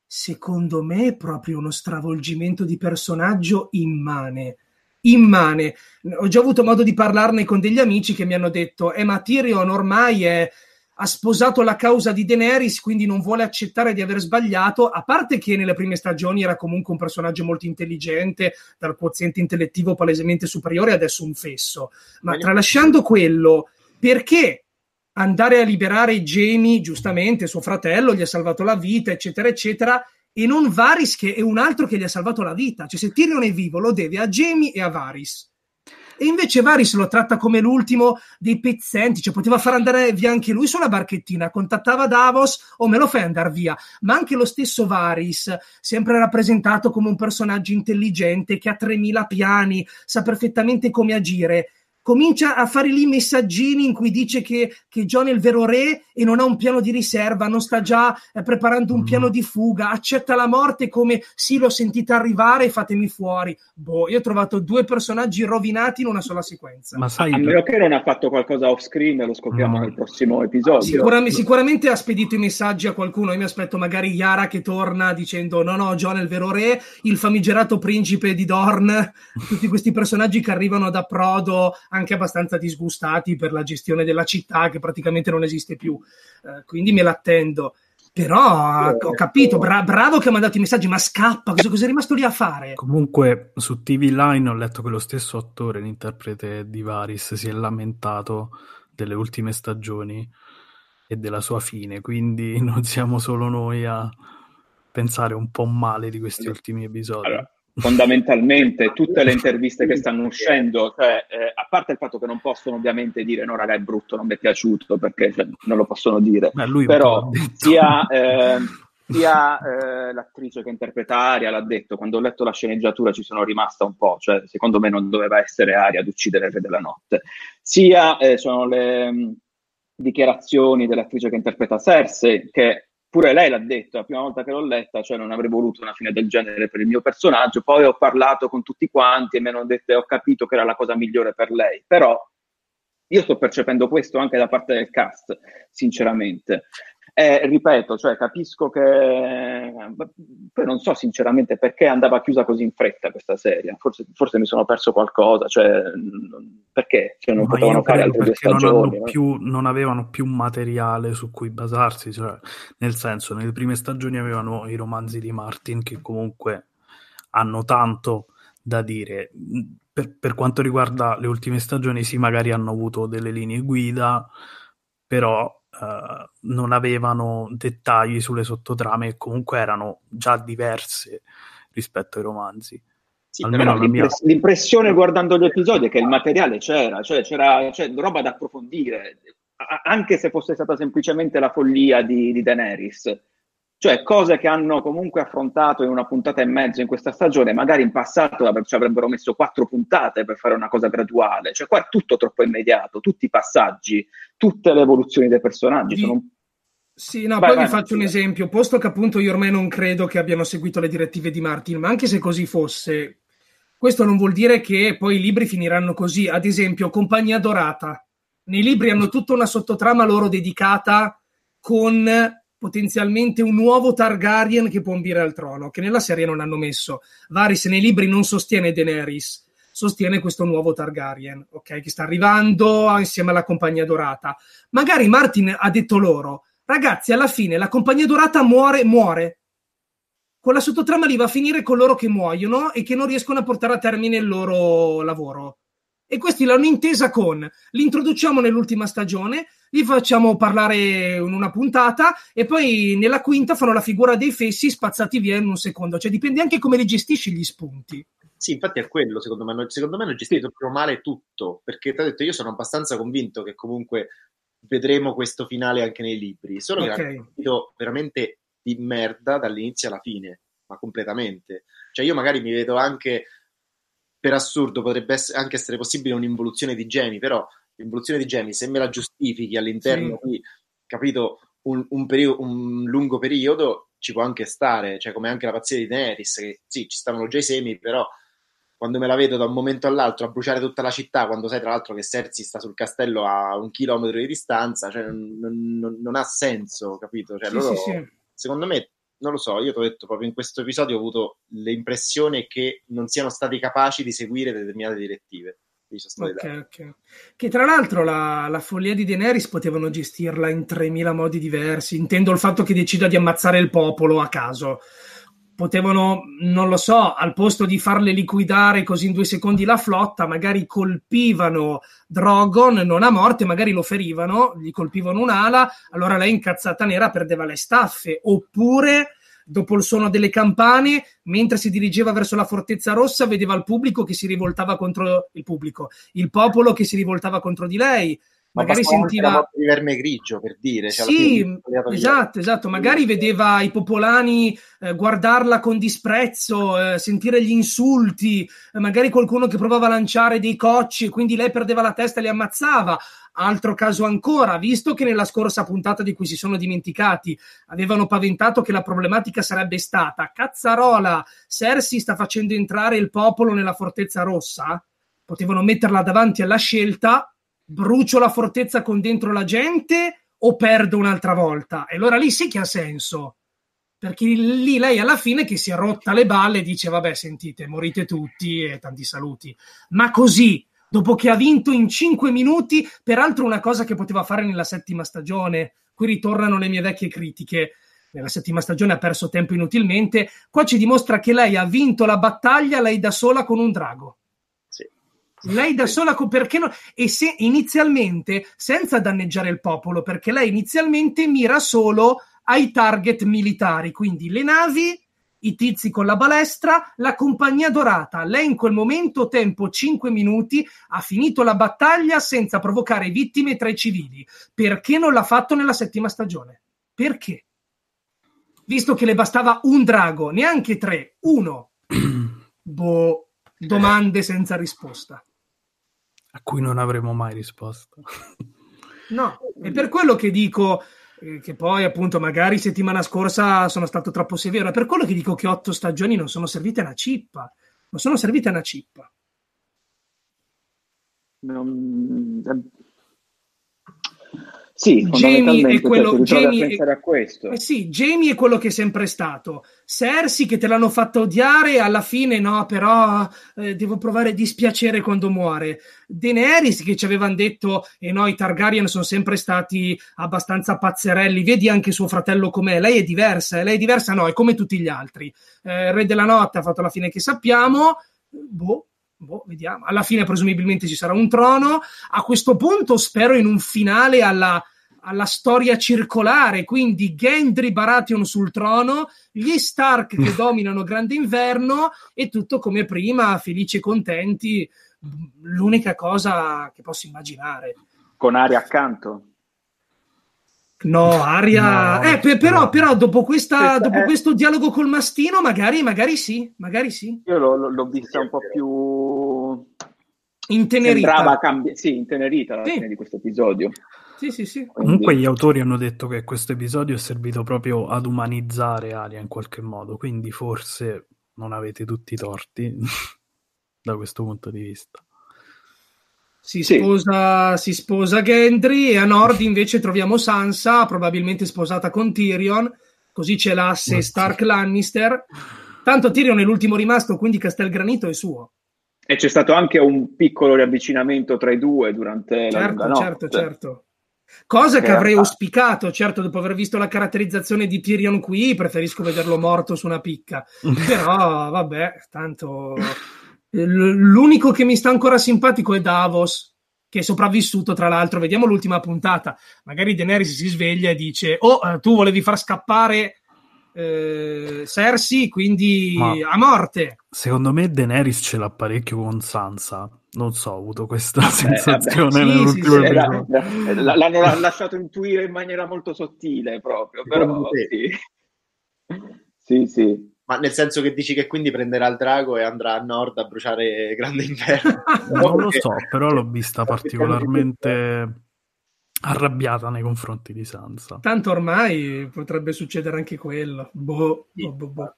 secondo me è proprio uno stravolgimento di personaggio immane. Immane. Ho già avuto modo di parlarne con degli amici che mi hanno detto: Eh, ma Tyrion ormai è- ha sposato la causa di Daenerys, quindi non vuole accettare di aver sbagliato. A parte che nelle prime stagioni era comunque un personaggio molto intelligente, dal quoziente intellettivo palesemente superiore, adesso un fesso. Ma tralasciando quello, perché andare a liberare Jamie, giustamente, suo fratello, gli ha salvato la vita, eccetera, eccetera, e non Varys che è un altro che gli ha salvato la vita. Cioè, se Tyrion è vivo, lo deve a Jamie e a Varys. E invece Varys lo tratta come l'ultimo dei pezzenti, cioè poteva far andare via anche lui sulla barchettina, contattava Davos o me lo fai andare via. Ma anche lo stesso Varys, sempre rappresentato come un personaggio intelligente che ha 3000 piani, sa perfettamente come agire. Comincia a fare lì messaggini in cui dice che, che John è il vero re e non ha un piano di riserva, non sta già eh, preparando un Mm. piano di fuga, accetta la morte come sì, l'ho sentita arrivare, fatemi fuori. Boh, io ho trovato due personaggi rovinati in una sola sequenza. Ma sai, A meno che non ha fatto qualcosa off screen, lo scopriamo No. nel prossimo episodio. Sicuramente, sicuramente ha spedito i messaggi a qualcuno. Io mi aspetto magari Yara che torna dicendo: No, no, John è il vero re, il famigerato principe di Dorn. Tutti questi personaggi che arrivano da Prodo anche abbastanza disgustati per la gestione della città che praticamente non esiste più. Eh, quindi me l'attendo. Però ho capito, bra- bravo che ha mandato i messaggi, ma scappa, cosa, cosa è rimasto lì a fare? Comunque su TV Line ho letto che lo stesso attore, l'interprete di Varys, si è lamentato delle ultime stagioni e della sua fine, quindi non siamo solo noi a pensare un po' male di questi ultimi episodi. Allora, fondamentalmente tutte le interviste che stanno uscendo, cioè, eh, a parte il fatto che non possono ovviamente dire no raga è brutto, non mi è piaciuto, perché cioè, non lo possono dire, però sia, eh, sia eh, l'attrice che interpreta Aria l'ha detto, quando ho letto la sceneggiatura ci sono rimasta un po', cioè secondo me non doveva essere Aria ad uccidere il re della notte, sia eh, sono le dichiarazioni dell'attrice che interpreta Cersei che pure lei l'ha detto, la prima volta che l'ho letta, cioè non avrei voluto una fine del genere per il mio personaggio, poi ho parlato con tutti quanti e mi hanno detto e ho capito che era la cosa migliore per lei, però io sto percependo questo anche da parte del cast, sinceramente. Eh, ripeto, cioè, capisco che poi non so sinceramente perché andava chiusa così in fretta questa serie. Forse, forse mi sono perso qualcosa, cioè, perché cioè, non Ma potevano fare altre due stagioni. Non, più, non, avevano più materiale su cui basarsi, cioè, nel senso, nelle prime stagioni avevano i romanzi di Martin che comunque hanno tanto da dire. Per, per quanto riguarda le ultime stagioni, sì, magari hanno avuto delle linee guida, però uh, non avevano dettagli sulle sottotrame e comunque erano già diverse rispetto ai romanzi. Sì, l'impress- mia... l'impressione guardando gli episodi è che il materiale c'era, cioè c'era cioè, roba da approfondire, anche se fosse stata semplicemente la follia di, di Daenerys cioè cose che hanno comunque affrontato in una puntata e mezzo in questa stagione, magari in passato ci avrebbero messo quattro puntate per fare una cosa graduale, cioè qua è tutto troppo immediato, tutti i passaggi, tutte le evoluzioni dei personaggi di... sono sì, no, vai, poi vai, vi faccio vai. un esempio, posto che appunto io ormai non credo che abbiano seguito le direttive di Martin, ma anche se così fosse, questo non vuol dire che poi i libri finiranno così. Ad esempio, Compagnia Dorata. Nei libri hanno tutta una sottotrama loro dedicata con potenzialmente un nuovo Targaryen che può ambire al trono, che nella serie non hanno messo. Varys nei libri non sostiene Daenerys, sostiene questo nuovo Targaryen, ok? Che sta arrivando insieme alla Compagnia Dorata. Magari Martin ha detto loro, ragazzi, alla fine la Compagnia Dorata muore, muore. Con la sottotrama lì va a finire con loro che muoiono e che non riescono a portare a termine il loro lavoro. E questi l'hanno intesa con l'introduciamo nell'ultima stagione, li facciamo parlare in una puntata e poi nella quinta fanno la figura dei fessi spazzati via in un secondo. Cioè dipende anche come li gestisci gli spunti. Sì, infatti è quello, secondo me. Secondo me hanno gestito più male tutto, perché ti ho detto, io sono abbastanza convinto che comunque vedremo questo finale anche nei libri, solo okay. che hanno gestito veramente di merda dall'inizio alla fine, ma completamente. Cioè io magari mi vedo anche per assurdo potrebbe essere, anche essere possibile un'involuzione di Jamie, però l'involuzione di Jamie, se me la giustifichi all'interno sì. di, capito, un, un, periodo, un, lungo periodo, ci può anche stare, cioè come anche la pazzia di Daenerys, che sì, ci stavano già i semi, però quando me la vedo da un momento all'altro a bruciare tutta la città, quando sai tra l'altro che Cersei sta sul castello a un chilometro di distanza, cioè non, non, non ha senso, capito? Cioè, sì, loro, sì, secondo me non lo so, io ti ho detto proprio in questo episodio ho avuto l'impressione che non siano stati capaci di seguire determinate direttive. Okay, okay. Che tra l'altro la, la, follia di Daenerys potevano gestirla in 3000 modi diversi. Intendo il fatto che decida di ammazzare il popolo a caso. Potevano, non lo so, al posto di farle liquidare così in due secondi la flotta, magari colpivano Drogon non a morte, magari lo ferivano, gli colpivano un'ala, allora lei incazzata nera perdeva le staffe. Oppure dopo il suono delle campane, mentre si dirigeva verso la Fortezza Rossa, vedeva il pubblico che si rivoltava contro il pubblico, il popolo che si rivoltava contro di lei. Ma magari sentiva di verme grigio per dire cioè sì esatto esatto magari vedeva i popolani eh, guardarla con disprezzo eh, sentire gli insulti eh, magari qualcuno che provava a lanciare dei cocci quindi lei perdeva la testa e li ammazzava. Altro caso ancora, visto che nella scorsa puntata di cui si sono dimenticati avevano paventato che la problematica sarebbe stata cazzarola, Cersei sta facendo entrare il popolo nella fortezza rossa, potevano metterla davanti alla scelta, brucio la fortezza con dentro la gente o perdo un'altra volta? E allora lì sì che ha senso. Perché lì lei alla fine che si è rotta le balle dice vabbè sentite morite tutti e tanti saluti. Ma così dopo che ha vinto in 5 minuti, peraltro una cosa che poteva fare nella settima stagione. Qui ritornano le mie vecchie critiche. Nella settima stagione ha perso tempo inutilmente. Qua ci dimostra che lei ha vinto la battaglia lei da sola con un drago. Lei da sola perché no? E se inizialmente, senza danneggiare il popolo, perché lei inizialmente mira solo ai target militari, quindi le navi i tizi con la balestra, la compagnia dorata. Lei in quel momento, tempo 5 minuti, ha finito la battaglia senza provocare vittime tra i civili. Perché non l'ha fatto nella settima stagione? Perché? Visto che le bastava un drago, neanche tre, uno. boh, domande senza risposta. A cui non avremo mai risposta. no, è per quello che dico eh, che poi appunto magari settimana scorsa sono stato troppo severo. È per quello che dico che otto stagioni non sono servite a una cippa. Non sono servite a una cippa. Non... Sì, Jamie è quello, Jamie è, a questo. Eh sì, Jamie è quello che è sempre stato. Cersei che te l'hanno fatto odiare, alla fine no, però eh, devo provare dispiacere quando muore. Daenerys che ci avevano detto e eh, no, i Targaryen sono sempre stati abbastanza pazzerelli, vedi anche suo fratello com'è, lei è diversa, eh? lei è diversa no, è come tutti gli altri. Eh, Re della Notte ha fatto la fine che sappiamo, boh, Boh, vediamo. Alla fine, presumibilmente, ci sarà un trono. A questo punto, spero in un finale alla, alla storia circolare. Quindi, Gendry Baratheon sul trono, gli Stark che dominano Grande Inverno e tutto come prima, felici e contenti. L'unica cosa che posso immaginare. Con Aria accanto. No, Aria. No, eh, per, però, però, dopo, questa, dopo eh. questo dialogo col mastino, magari, magari sì, magari sì. Io l'ho, l'ho vista un po' più intenerita. Sembrava cambi- sì, intenerita alla sì. fine di questo episodio. Sì, sì, sì. Quindi... Comunque gli autori hanno detto che questo episodio è servito proprio ad umanizzare Aria in qualche modo, quindi forse non avete tutti i torti da questo punto di vista. Si sposa, sì. si sposa Gendry e a nord invece troviamo Sansa, probabilmente sposata con Tyrion, così c'è l'asse Stark Lannister. Tanto Tyrion è l'ultimo rimasto, quindi Castelgranito è suo. E c'è stato anche un piccolo riavvicinamento tra i due durante certo, la notte. Certo, certo. Cosa che, che avrei auspicato, certo, dopo aver visto la caratterizzazione di Tyrion qui, preferisco vederlo morto su una picca. Però, vabbè, tanto L'unico che mi sta ancora simpatico è Davos, che è sopravvissuto, tra l'altro. Vediamo l'ultima puntata. Magari Daenerys si sveglia e dice: Oh, eh, tu volevi far scappare eh, Cersei, quindi Ma a morte. Secondo me Daenerys ce l'ha parecchio con Sansa. Non so, ho avuto questa vabbè, sensazione vabbè. nell'ultimo sì, sì, sì, L'hanno lasciato intuire in maniera molto sottile, proprio. Però, sì. sì, sì. Ma nel senso che dici che quindi prenderà il drago e andrà a nord a bruciare Grande Inverno? non lo so, però l'ho vista particolarmente arrabbiata nei confronti di Sansa. Tanto ormai potrebbe succedere anche quello. Boh, boh, boh, boh.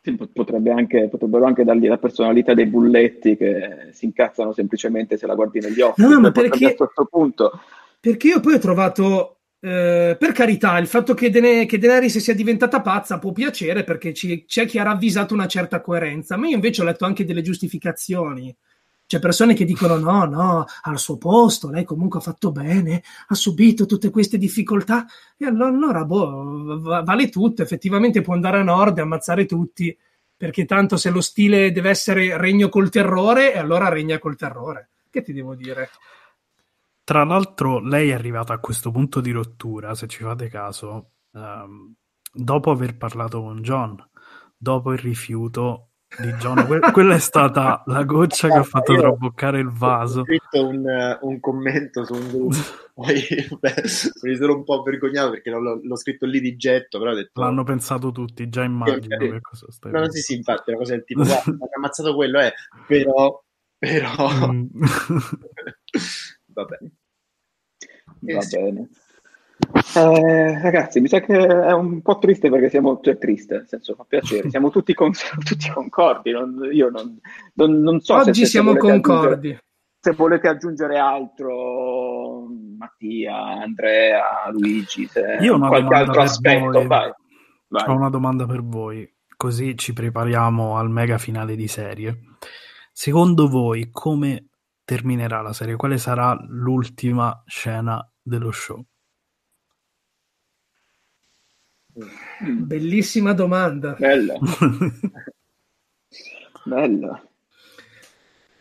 Sì, potrebbe anche, potrebbero anche dargli la personalità dei bulletti che si incazzano semplicemente se la guardi negli occhi. No, ma perché, a questo punto... perché io poi ho trovato eh, per carità, il fatto che, Dene- che Daenerys sia diventata pazza può piacere perché ci- c'è chi ha ravvisato una certa coerenza, ma io invece ho letto anche delle giustificazioni. C'è persone che dicono no, no, al suo posto, lei comunque ha fatto bene, ha subito tutte queste difficoltà e allora, boh, vale tutto, effettivamente può andare a nord e ammazzare tutti, perché tanto se lo stile deve essere regno col terrore, allora regna col terrore. Che ti devo dire? Tra l'altro, lei è arrivata a questo punto di rottura, se ci fate caso, ehm, dopo aver parlato con John, dopo il rifiuto di John. Que- quella è stata la goccia che ha fatto Io traboccare il vaso. Ho scritto un, un commento su un gruppo, poi beh, mi sono un po' vergognato perché l'ho, l'ho scritto lì di getto, però ho detto... L'hanno pensato tutti, già immagino okay. che cosa stai No, no, sì, sì, infatti, una cosa del tipo, guarda, ha ammazzato quello, eh, però... però... Mm. Va bene. Va bene. Eh, ragazzi, mi sa che è un po' triste perché siamo, cioè triste, nel senso fa piacere, siamo tutti, con, tutti concordi, non, io non, non, non, so Oggi se, siamo concordi. Se volete aggiungere altro, Mattia, Andrea, Luigi, se io ho qualche altro aspetto, vai, vai. Ho una domanda per voi, così ci prepariamo al mega finale di serie. Secondo voi come terminerà la serie? Quale sarà l'ultima scena dello show? Bellissima domanda. Bella. Bella.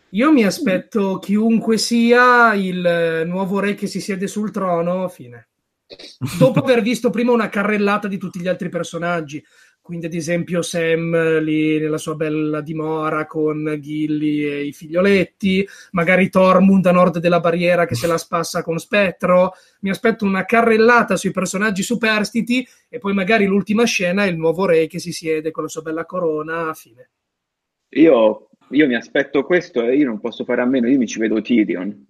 Io mi aspetto chiunque sia il nuovo re che si siede sul trono, fine. Dopo aver visto prima una carrellata di tutti gli altri personaggi, quindi ad esempio Sam lì nella sua bella dimora con Gilly e i figlioletti, magari Tormund a nord della barriera che se la spassa con Spettro, mi aspetto una carrellata sui personaggi superstiti e poi magari l'ultima scena è il nuovo re che si siede con la sua bella corona a fine. Io, io mi aspetto questo e io non posso fare a meno, io mi ci vedo Tyrion.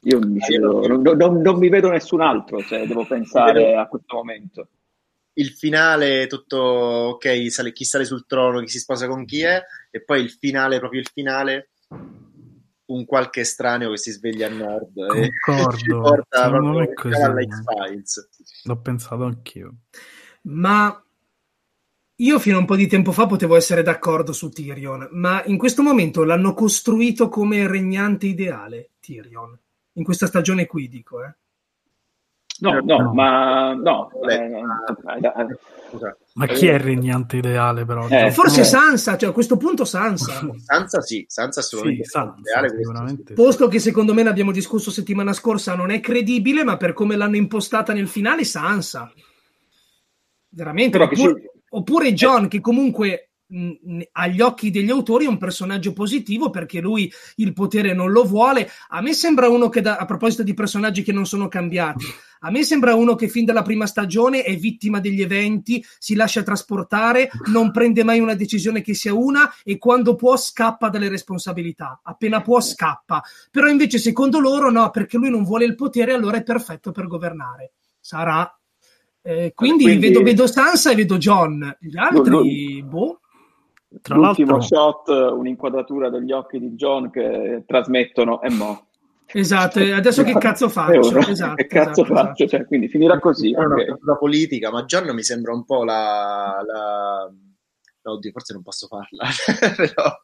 Io mi vedo, non, non, non, mi vedo nessun altro, cioè devo pensare a questo momento. Il finale, tutto ok, sale, chi sale sul trono, chi si sposa con chi è, e poi il finale, proprio il finale, un qualche estraneo che si sveglia a nord Concordo, e ci porta proprio alla X-Files. L'ho pensato anch'io. Ma io fino a un po' di tempo fa potevo essere d'accordo su Tyrion, ma in questo momento l'hanno costruito come regnante ideale, Tyrion. In questa stagione qui, dico, eh. No, no, no, ma no. Eh, eh, ma chi è il regnante ideale, però? Eh, forse Sansa, cioè a questo punto Sansa. Sansa sì, Sansa assolutamente. Sì, Sansa, ideale, sicuramente. Posto che secondo me l'abbiamo discusso settimana scorsa, non è credibile, ma per come l'hanno impostata nel finale, Sansa. Veramente. Oppure, oppure John, che comunque agli occhi degli autori è un personaggio positivo perché lui il potere non lo vuole. A me sembra uno che, da, a proposito di personaggi che non sono cambiati, a me sembra uno che fin dalla prima stagione è vittima degli eventi, si lascia trasportare, non prende mai una decisione che sia una e quando può scappa dalle responsabilità. Appena può scappa. Però invece secondo loro no, perché lui non vuole il potere, allora è perfetto per governare. Sarà. Eh, quindi, quindi, vedo, vedo Sansa e vedo John. Gli altri, no, boh. Tra L'ultimo l'altro... shot, un'inquadratura degli occhi di John che trasmettono e mo. Esatto, adesso che cazzo faccio? Esatto, che cazzo esatto, faccio? Esatto. Cioè, quindi finirà così. È okay. una politica, ma John mi sembra un po' la... la... Oddio, forse non posso farla, però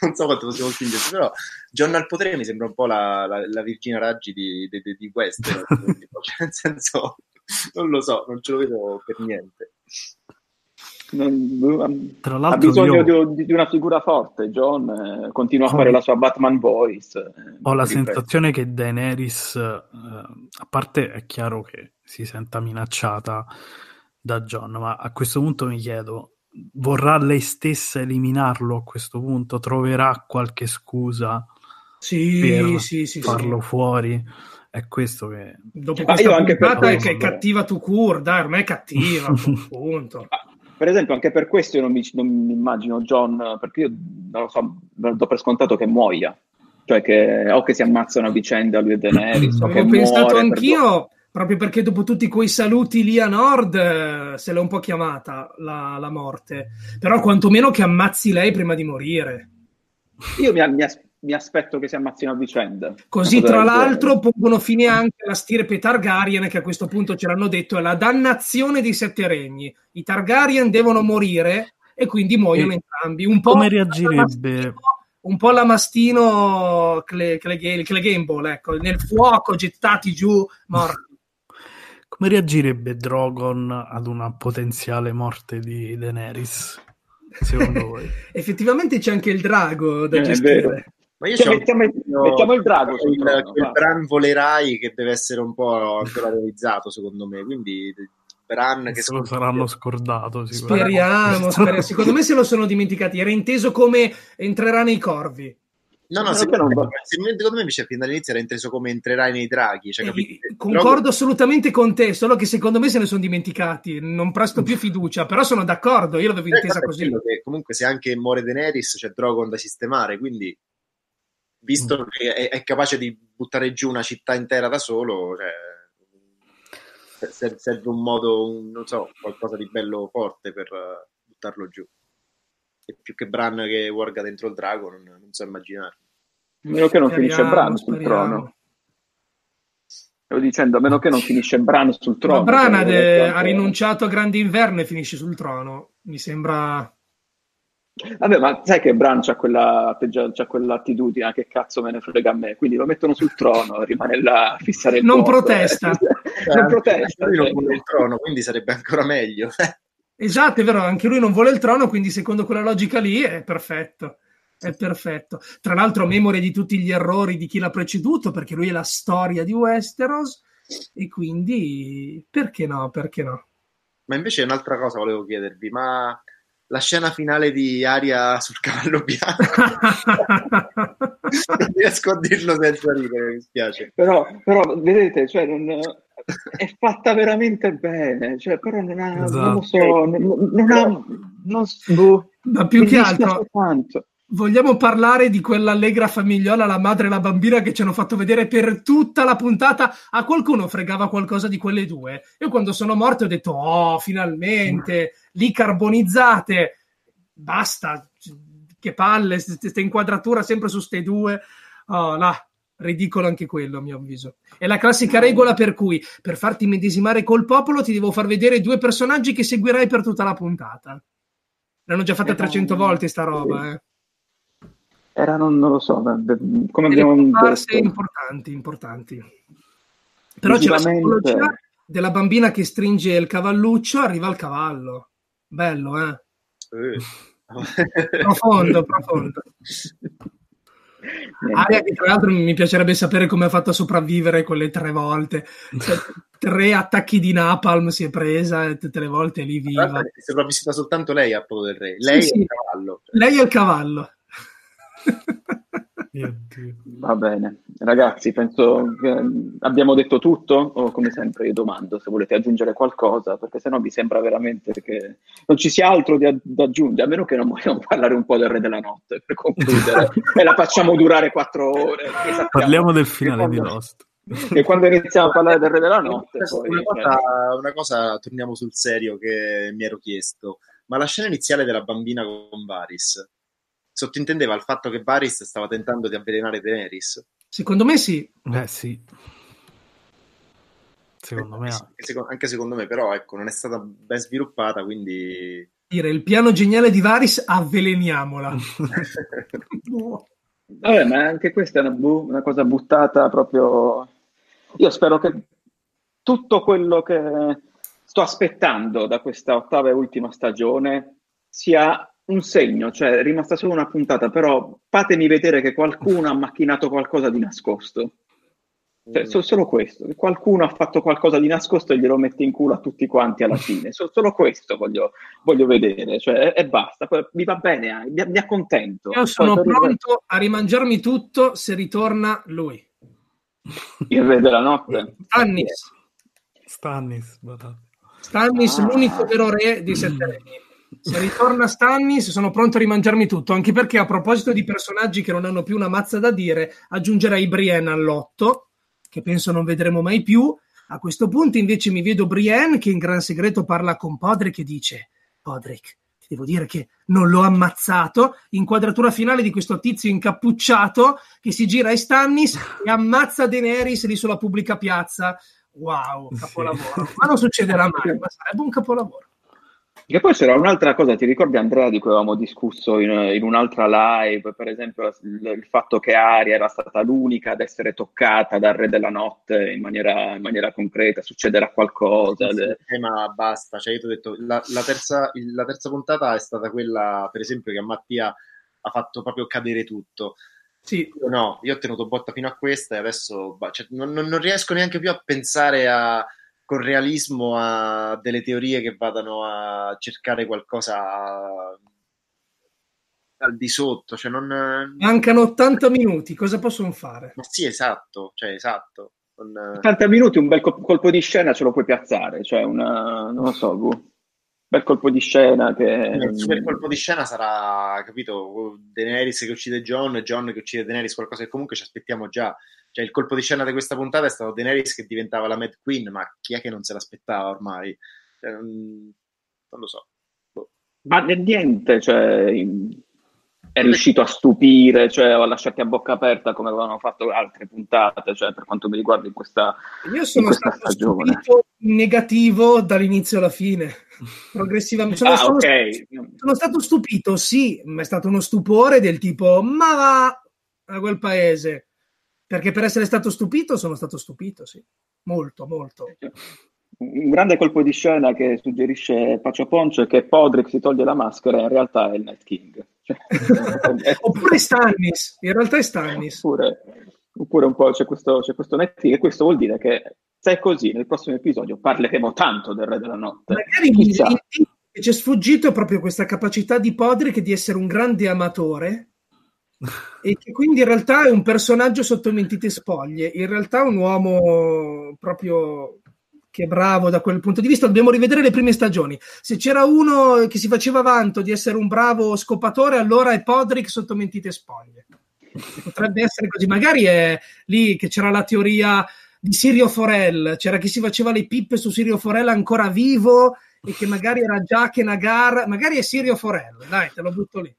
non so quanto possiamo spingerci, però John al potere mi sembra un po' la, la, la Virginia Raggi di, di, di, di Western, cioè, nel senso, non lo so, non ce lo vedo per niente ha bisogno io... di, di, una figura forte. John eh, continua a fare la sua Batman voice. Eh, ho la sensazione che Daenerys, eh, a parte è chiaro che si senta minacciata da John, ma a questo punto mi chiedo, vorrà lei stessa eliminarlo a questo punto? Troverà qualche scusa sì, per sì, sì, farlo fuori? È questo che... Dopo questa io anche per... è che è cattiva tu cur, dai, ormai è cattiva, appunto. Per esempio, anche per questo io non mi, non mi, immagino John, perché io non lo so, do per scontato che muoia, cioè che o che si ammazzano a vicenda lui e Daenerys. Ho pensato anch'io, per... proprio perché dopo tutti quei saluti lì a nord eh, se l'è un po' chiamata la, la morte, però quantomeno che ammazzi lei prima di morire. Io mi, mi, mi aspetto che si ammazzino a vicenda. Così, tra l'altro, pongono fine anche alla stirpe Targaryen, che a questo punto ce l'hanno detto, è la dannazione dei sette regni. I Targaryen devono morire e quindi muoiono e entrambi. Un po come reagirebbe? Un po' la mastino Cle, Cle, Clegane ecco, nel fuoco gettati giù, morti. Come reagirebbe Drogon ad una potenziale morte di Daenerys? Secondo voi? Effettivamente c'è anche il drago da eh, gestire. Ma io cioè, mettiamo, il, mettiamo, il drago il, trono, quel Bran volerai che deve essere un po' ancora realizzato secondo me quindi Bran che se lo saranno scordato speriamo, speriamo. secondo me se lo sono dimenticati era inteso come entrerà nei corvi No, no, secondo, me, secondo me invece fin dall'inizio era inteso come entrerai nei draghi. Cioè, eh, concordo Drogo... assolutamente con te, solo che secondo me se ne sono dimenticati. Non presto più fiducia, però sono d'accordo, io l'avevo intesa così. comunque se anche muore Daenerys c'è Drogon da sistemare, quindi visto mm. che è, è, capace di buttare giù una città intera da solo, cioè, serve un modo, un, non so, qualcosa di bello forte per uh, buttarlo giù. E più che Bran che warga dentro il drago, non, non so immaginare. A meno che non speriamo, finisce Bran sul speriamo. trono. Stavo dicendo, a meno che non finisce Bran sul trono. Ma Bran ha, de- ha rinunciato a Grande Inverno e finisce sul trono. Mi sembra Vabbè, ma sai che Bran c'ha, quella, c'ha quell'attitudine, ah, che cazzo me ne frega a me, quindi lo mettono sul trono, rimane là a fissare il Non posto, protesta. Eh. non protesta. Lui non vuole il trono, quindi sarebbe ancora meglio. esatto, è vero, anche lui non vuole il trono, quindi secondo quella logica lì è perfetto. È perfetto. Tra l'altro, memoria di tutti gli errori di chi l'ha preceduto, perché lui è la storia di Westeros, e quindi perché no? Perché no? Ma invece un'altra cosa volevo chiedervi, ma la scena finale di Aria sul cavallo bianco. non riesco a dirlo senza ridere, mi spiace. Però, però vedete, cioè, non, è fatta veramente bene, cioè, però non ha, esatto. non lo so, non, non ha, non, boh, ma più che altro... Tanto. Vogliamo parlare di quell'allegra famigliola, la madre e la bambina che ci hanno fatto vedere per tutta la puntata? A qualcuno fregava qualcosa di quelle due? Io quando sono morto ho detto, oh, finalmente, lì carbonizzate, basta, che palle, questa inquadratura sempre su ste due. Oh, là, ridicolo anche quello, a mio avviso. È la classica regola per cui per farti medesimare col popolo ti devo far vedere due personaggi che seguirai per tutta la puntata. L'hanno già fatta 300 volte sta roba, eh. Erano, non lo so, come abbiamo detto. importanti, importanti. Però c'è la simbologia della bambina che stringe il cavalluccio, arriva al cavallo. Bello, eh? eh. profondo, profondo. Aria che tra l'altro mi piacerebbe sapere come ha fatto a sopravvivere quelle tre volte. Cioè, tre attacchi di napalm si è presa e tutte le volte lì viva. È sopravvissuta soltanto lei a Polo del Re. Lei sì, è il cavallo. Lei è il cavallo. Va bene, ragazzi, penso che abbiamo detto tutto o come sempre io domando se volete aggiungere qualcosa, perché sennò mi sembra veramente che non ci sia altro da, da aggiungere, a meno che non vogliamo parlare un po' del Re della Notte per concludere e la facciamo durare quattro ore. Parliamo del finale quando, di Lost. E quando iniziamo a parlare del Re della Notte... Poi, una, cosa, una cosa, torniamo sul serio che mi ero chiesto, ma la scena iniziale della bambina con Varys sottintendeva il fatto che Varys stava tentando di avvelenare Daenerys? Secondo me sì. Eh sì. Secondo me anche secondo me, però ecco, non è stata ben sviluppata, quindi dire il piano geniale di Varys avveleniamola. Vabbè, ma anche questa è una, bu- una, cosa buttata proprio. Io spero che tutto quello che sto aspettando da questa ottava e ultima stagione sia un segno, cioè è rimasta solo una puntata, però fatemi vedere che qualcuno ha macchinato qualcosa di nascosto. Cioè, so, solo questo, qualcuno ha fatto qualcosa di nascosto e glielo mette in culo a tutti quanti alla fine. So, solo questo voglio, voglio vedere, cioè, e, basta. Poi, mi va bene, mi, mi accontento. Io sono Poi, pronto a rimangiarmi tutto se ritorna lui. Il re della notte. Stannis. Stannis, Stannis, ah. l'unico vero re di Sette Regni. Se ritorna Stannis, sono pronto a rimangiarmi tutto. Anche perché, a proposito di personaggi che non hanno più una mazza da dire, aggiungerei Brienne all'otto, che penso non vedremo mai più. A questo punto, invece, mi vedo Brienne che in gran segreto parla con Podrick e dice: Podrick, ti devo dire che non l'ho ammazzato. Inquadratura finale di questo tizio incappucciato che si gira ai Stannis e ammazza Daenerys lì sulla pubblica piazza. Wow, capolavoro. Ma non succederà mai, ma sarebbe un capolavoro. Che poi c'era un'altra cosa, ti ricordi Andrea di cui avevamo discusso in, in un'altra live, per esempio il, il, fatto che Aria era stata l'unica ad essere toccata dal Re della Notte in maniera, in maniera concreta, succederà qualcosa. Sì, sì, ma basta, cioè io ti ho detto, la, la, terza, la terza puntata è stata quella, per esempio, che a Mattia ha fatto proprio cadere tutto. Sì. Io no, io ho tenuto botta fino a questa e adesso cioè, non, non, riesco neanche più a pensare a con realismo a delle teorie che vadano a cercare qualcosa al di sotto. Cioè non... Mancano 80 minuti, cosa possono fare? Ma sì, esatto, cioè, esatto. Non... 80 minuti, un bel colpo di scena ce lo puoi piazzare, cioè una, non lo so, boh. Bel colpo di scena che... Il super colpo di scena sarà, capito, Daenerys che uccide John, John che uccide Daenerys, qualcosa che comunque ci aspettiamo già. Cioè, il colpo di scena di questa puntata è stato Daenerys che diventava la Mad Queen, ma chi è che non se l'aspettava ormai? Cioè, non, lo so. Boh. Ma niente, cioè, è riuscito a stupire, cioè a lasciarti a bocca aperta come avevano fatto altre puntate, cioè per quanto mi riguarda in questa, Io sono in questa stagione. negativo dall'inizio alla fine, progressivamente. Sono, ah, sono, okay. sono, stato stupito, sì, ma è stato uno stupore del tipo, ma va a quel paese. Perché per essere stato stupito sono stato stupito, sì. Molto, molto. Un grande colpo di scena che suggerisce Pacio Ponce è che Podrick si toglie la maschera e in realtà è il Night King. Oppure Stannis, in realtà è Stannis. Oppure, oppure un po' c'è questo, c'è questo King e questo vuol dire che se è così nel prossimo episodio parleremo tanto del Re della Notte. Magari Chissà. che ci è sfuggito proprio questa capacità di Podrick di essere un grande amatore e che quindi in realtà è un personaggio sotto mentite spoglie, in realtà un uomo proprio che bravo da quel punto di vista. Dobbiamo rivedere le prime stagioni. Se c'era uno che si faceva vanto di essere un bravo scopatore, allora è Podrick sotto mentite spoglie. Potrebbe essere così. Magari è lì che c'era la teoria di Sirio Forel, c'era chi si faceva le pippe su Sirio Forel ancora vivo e che magari era che Nagar, magari è Sirio Forel, dai, te lo butto lì.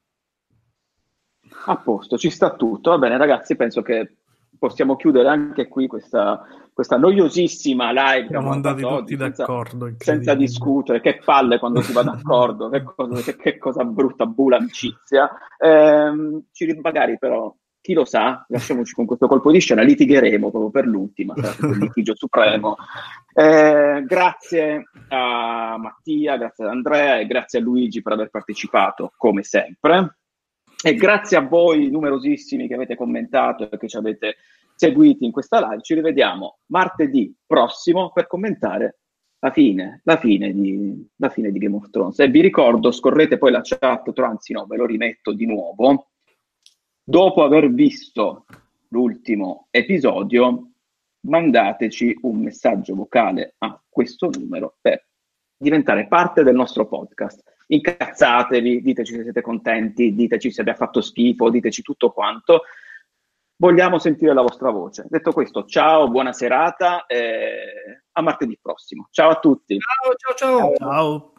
A posto, ci sta tutto. Va bene, ragazzi, penso che possiamo chiudere anche qui questa, questa noiosissima live. Siamo andati tutti senza, d'accordo. Senza discutere, che palle quando si va d'accordo, che, cosa, che, che, cosa, brutta, bula amicizia. Eh, ci, magari però, chi lo sa, lasciamoci con questo colpo di scena, litigheremo proprio per l'ultima, per il litigio supremo. Eh, grazie a Mattia, grazie ad Andrea e grazie a Luigi per aver partecipato, come sempre. E grazie a voi numerosissimi che avete commentato e che ci avete seguiti in questa live. Ci rivediamo martedì prossimo per commentare la fine, la fine, di, la fine di Game of Thrones. E vi ricordo, scorrete poi la chat, anzi no, ve lo rimetto di nuovo. Dopo aver visto l'ultimo episodio, mandateci un messaggio vocale a questo numero per diventare parte del nostro podcast incazzatevi, diteci se siete contenti, diteci se vi ha fatto schifo, diteci tutto quanto. Vogliamo sentire la vostra voce. Detto questo, ciao, buona serata e a martedì prossimo. Ciao a tutti. Ciao, ciao, ciao. Ciao.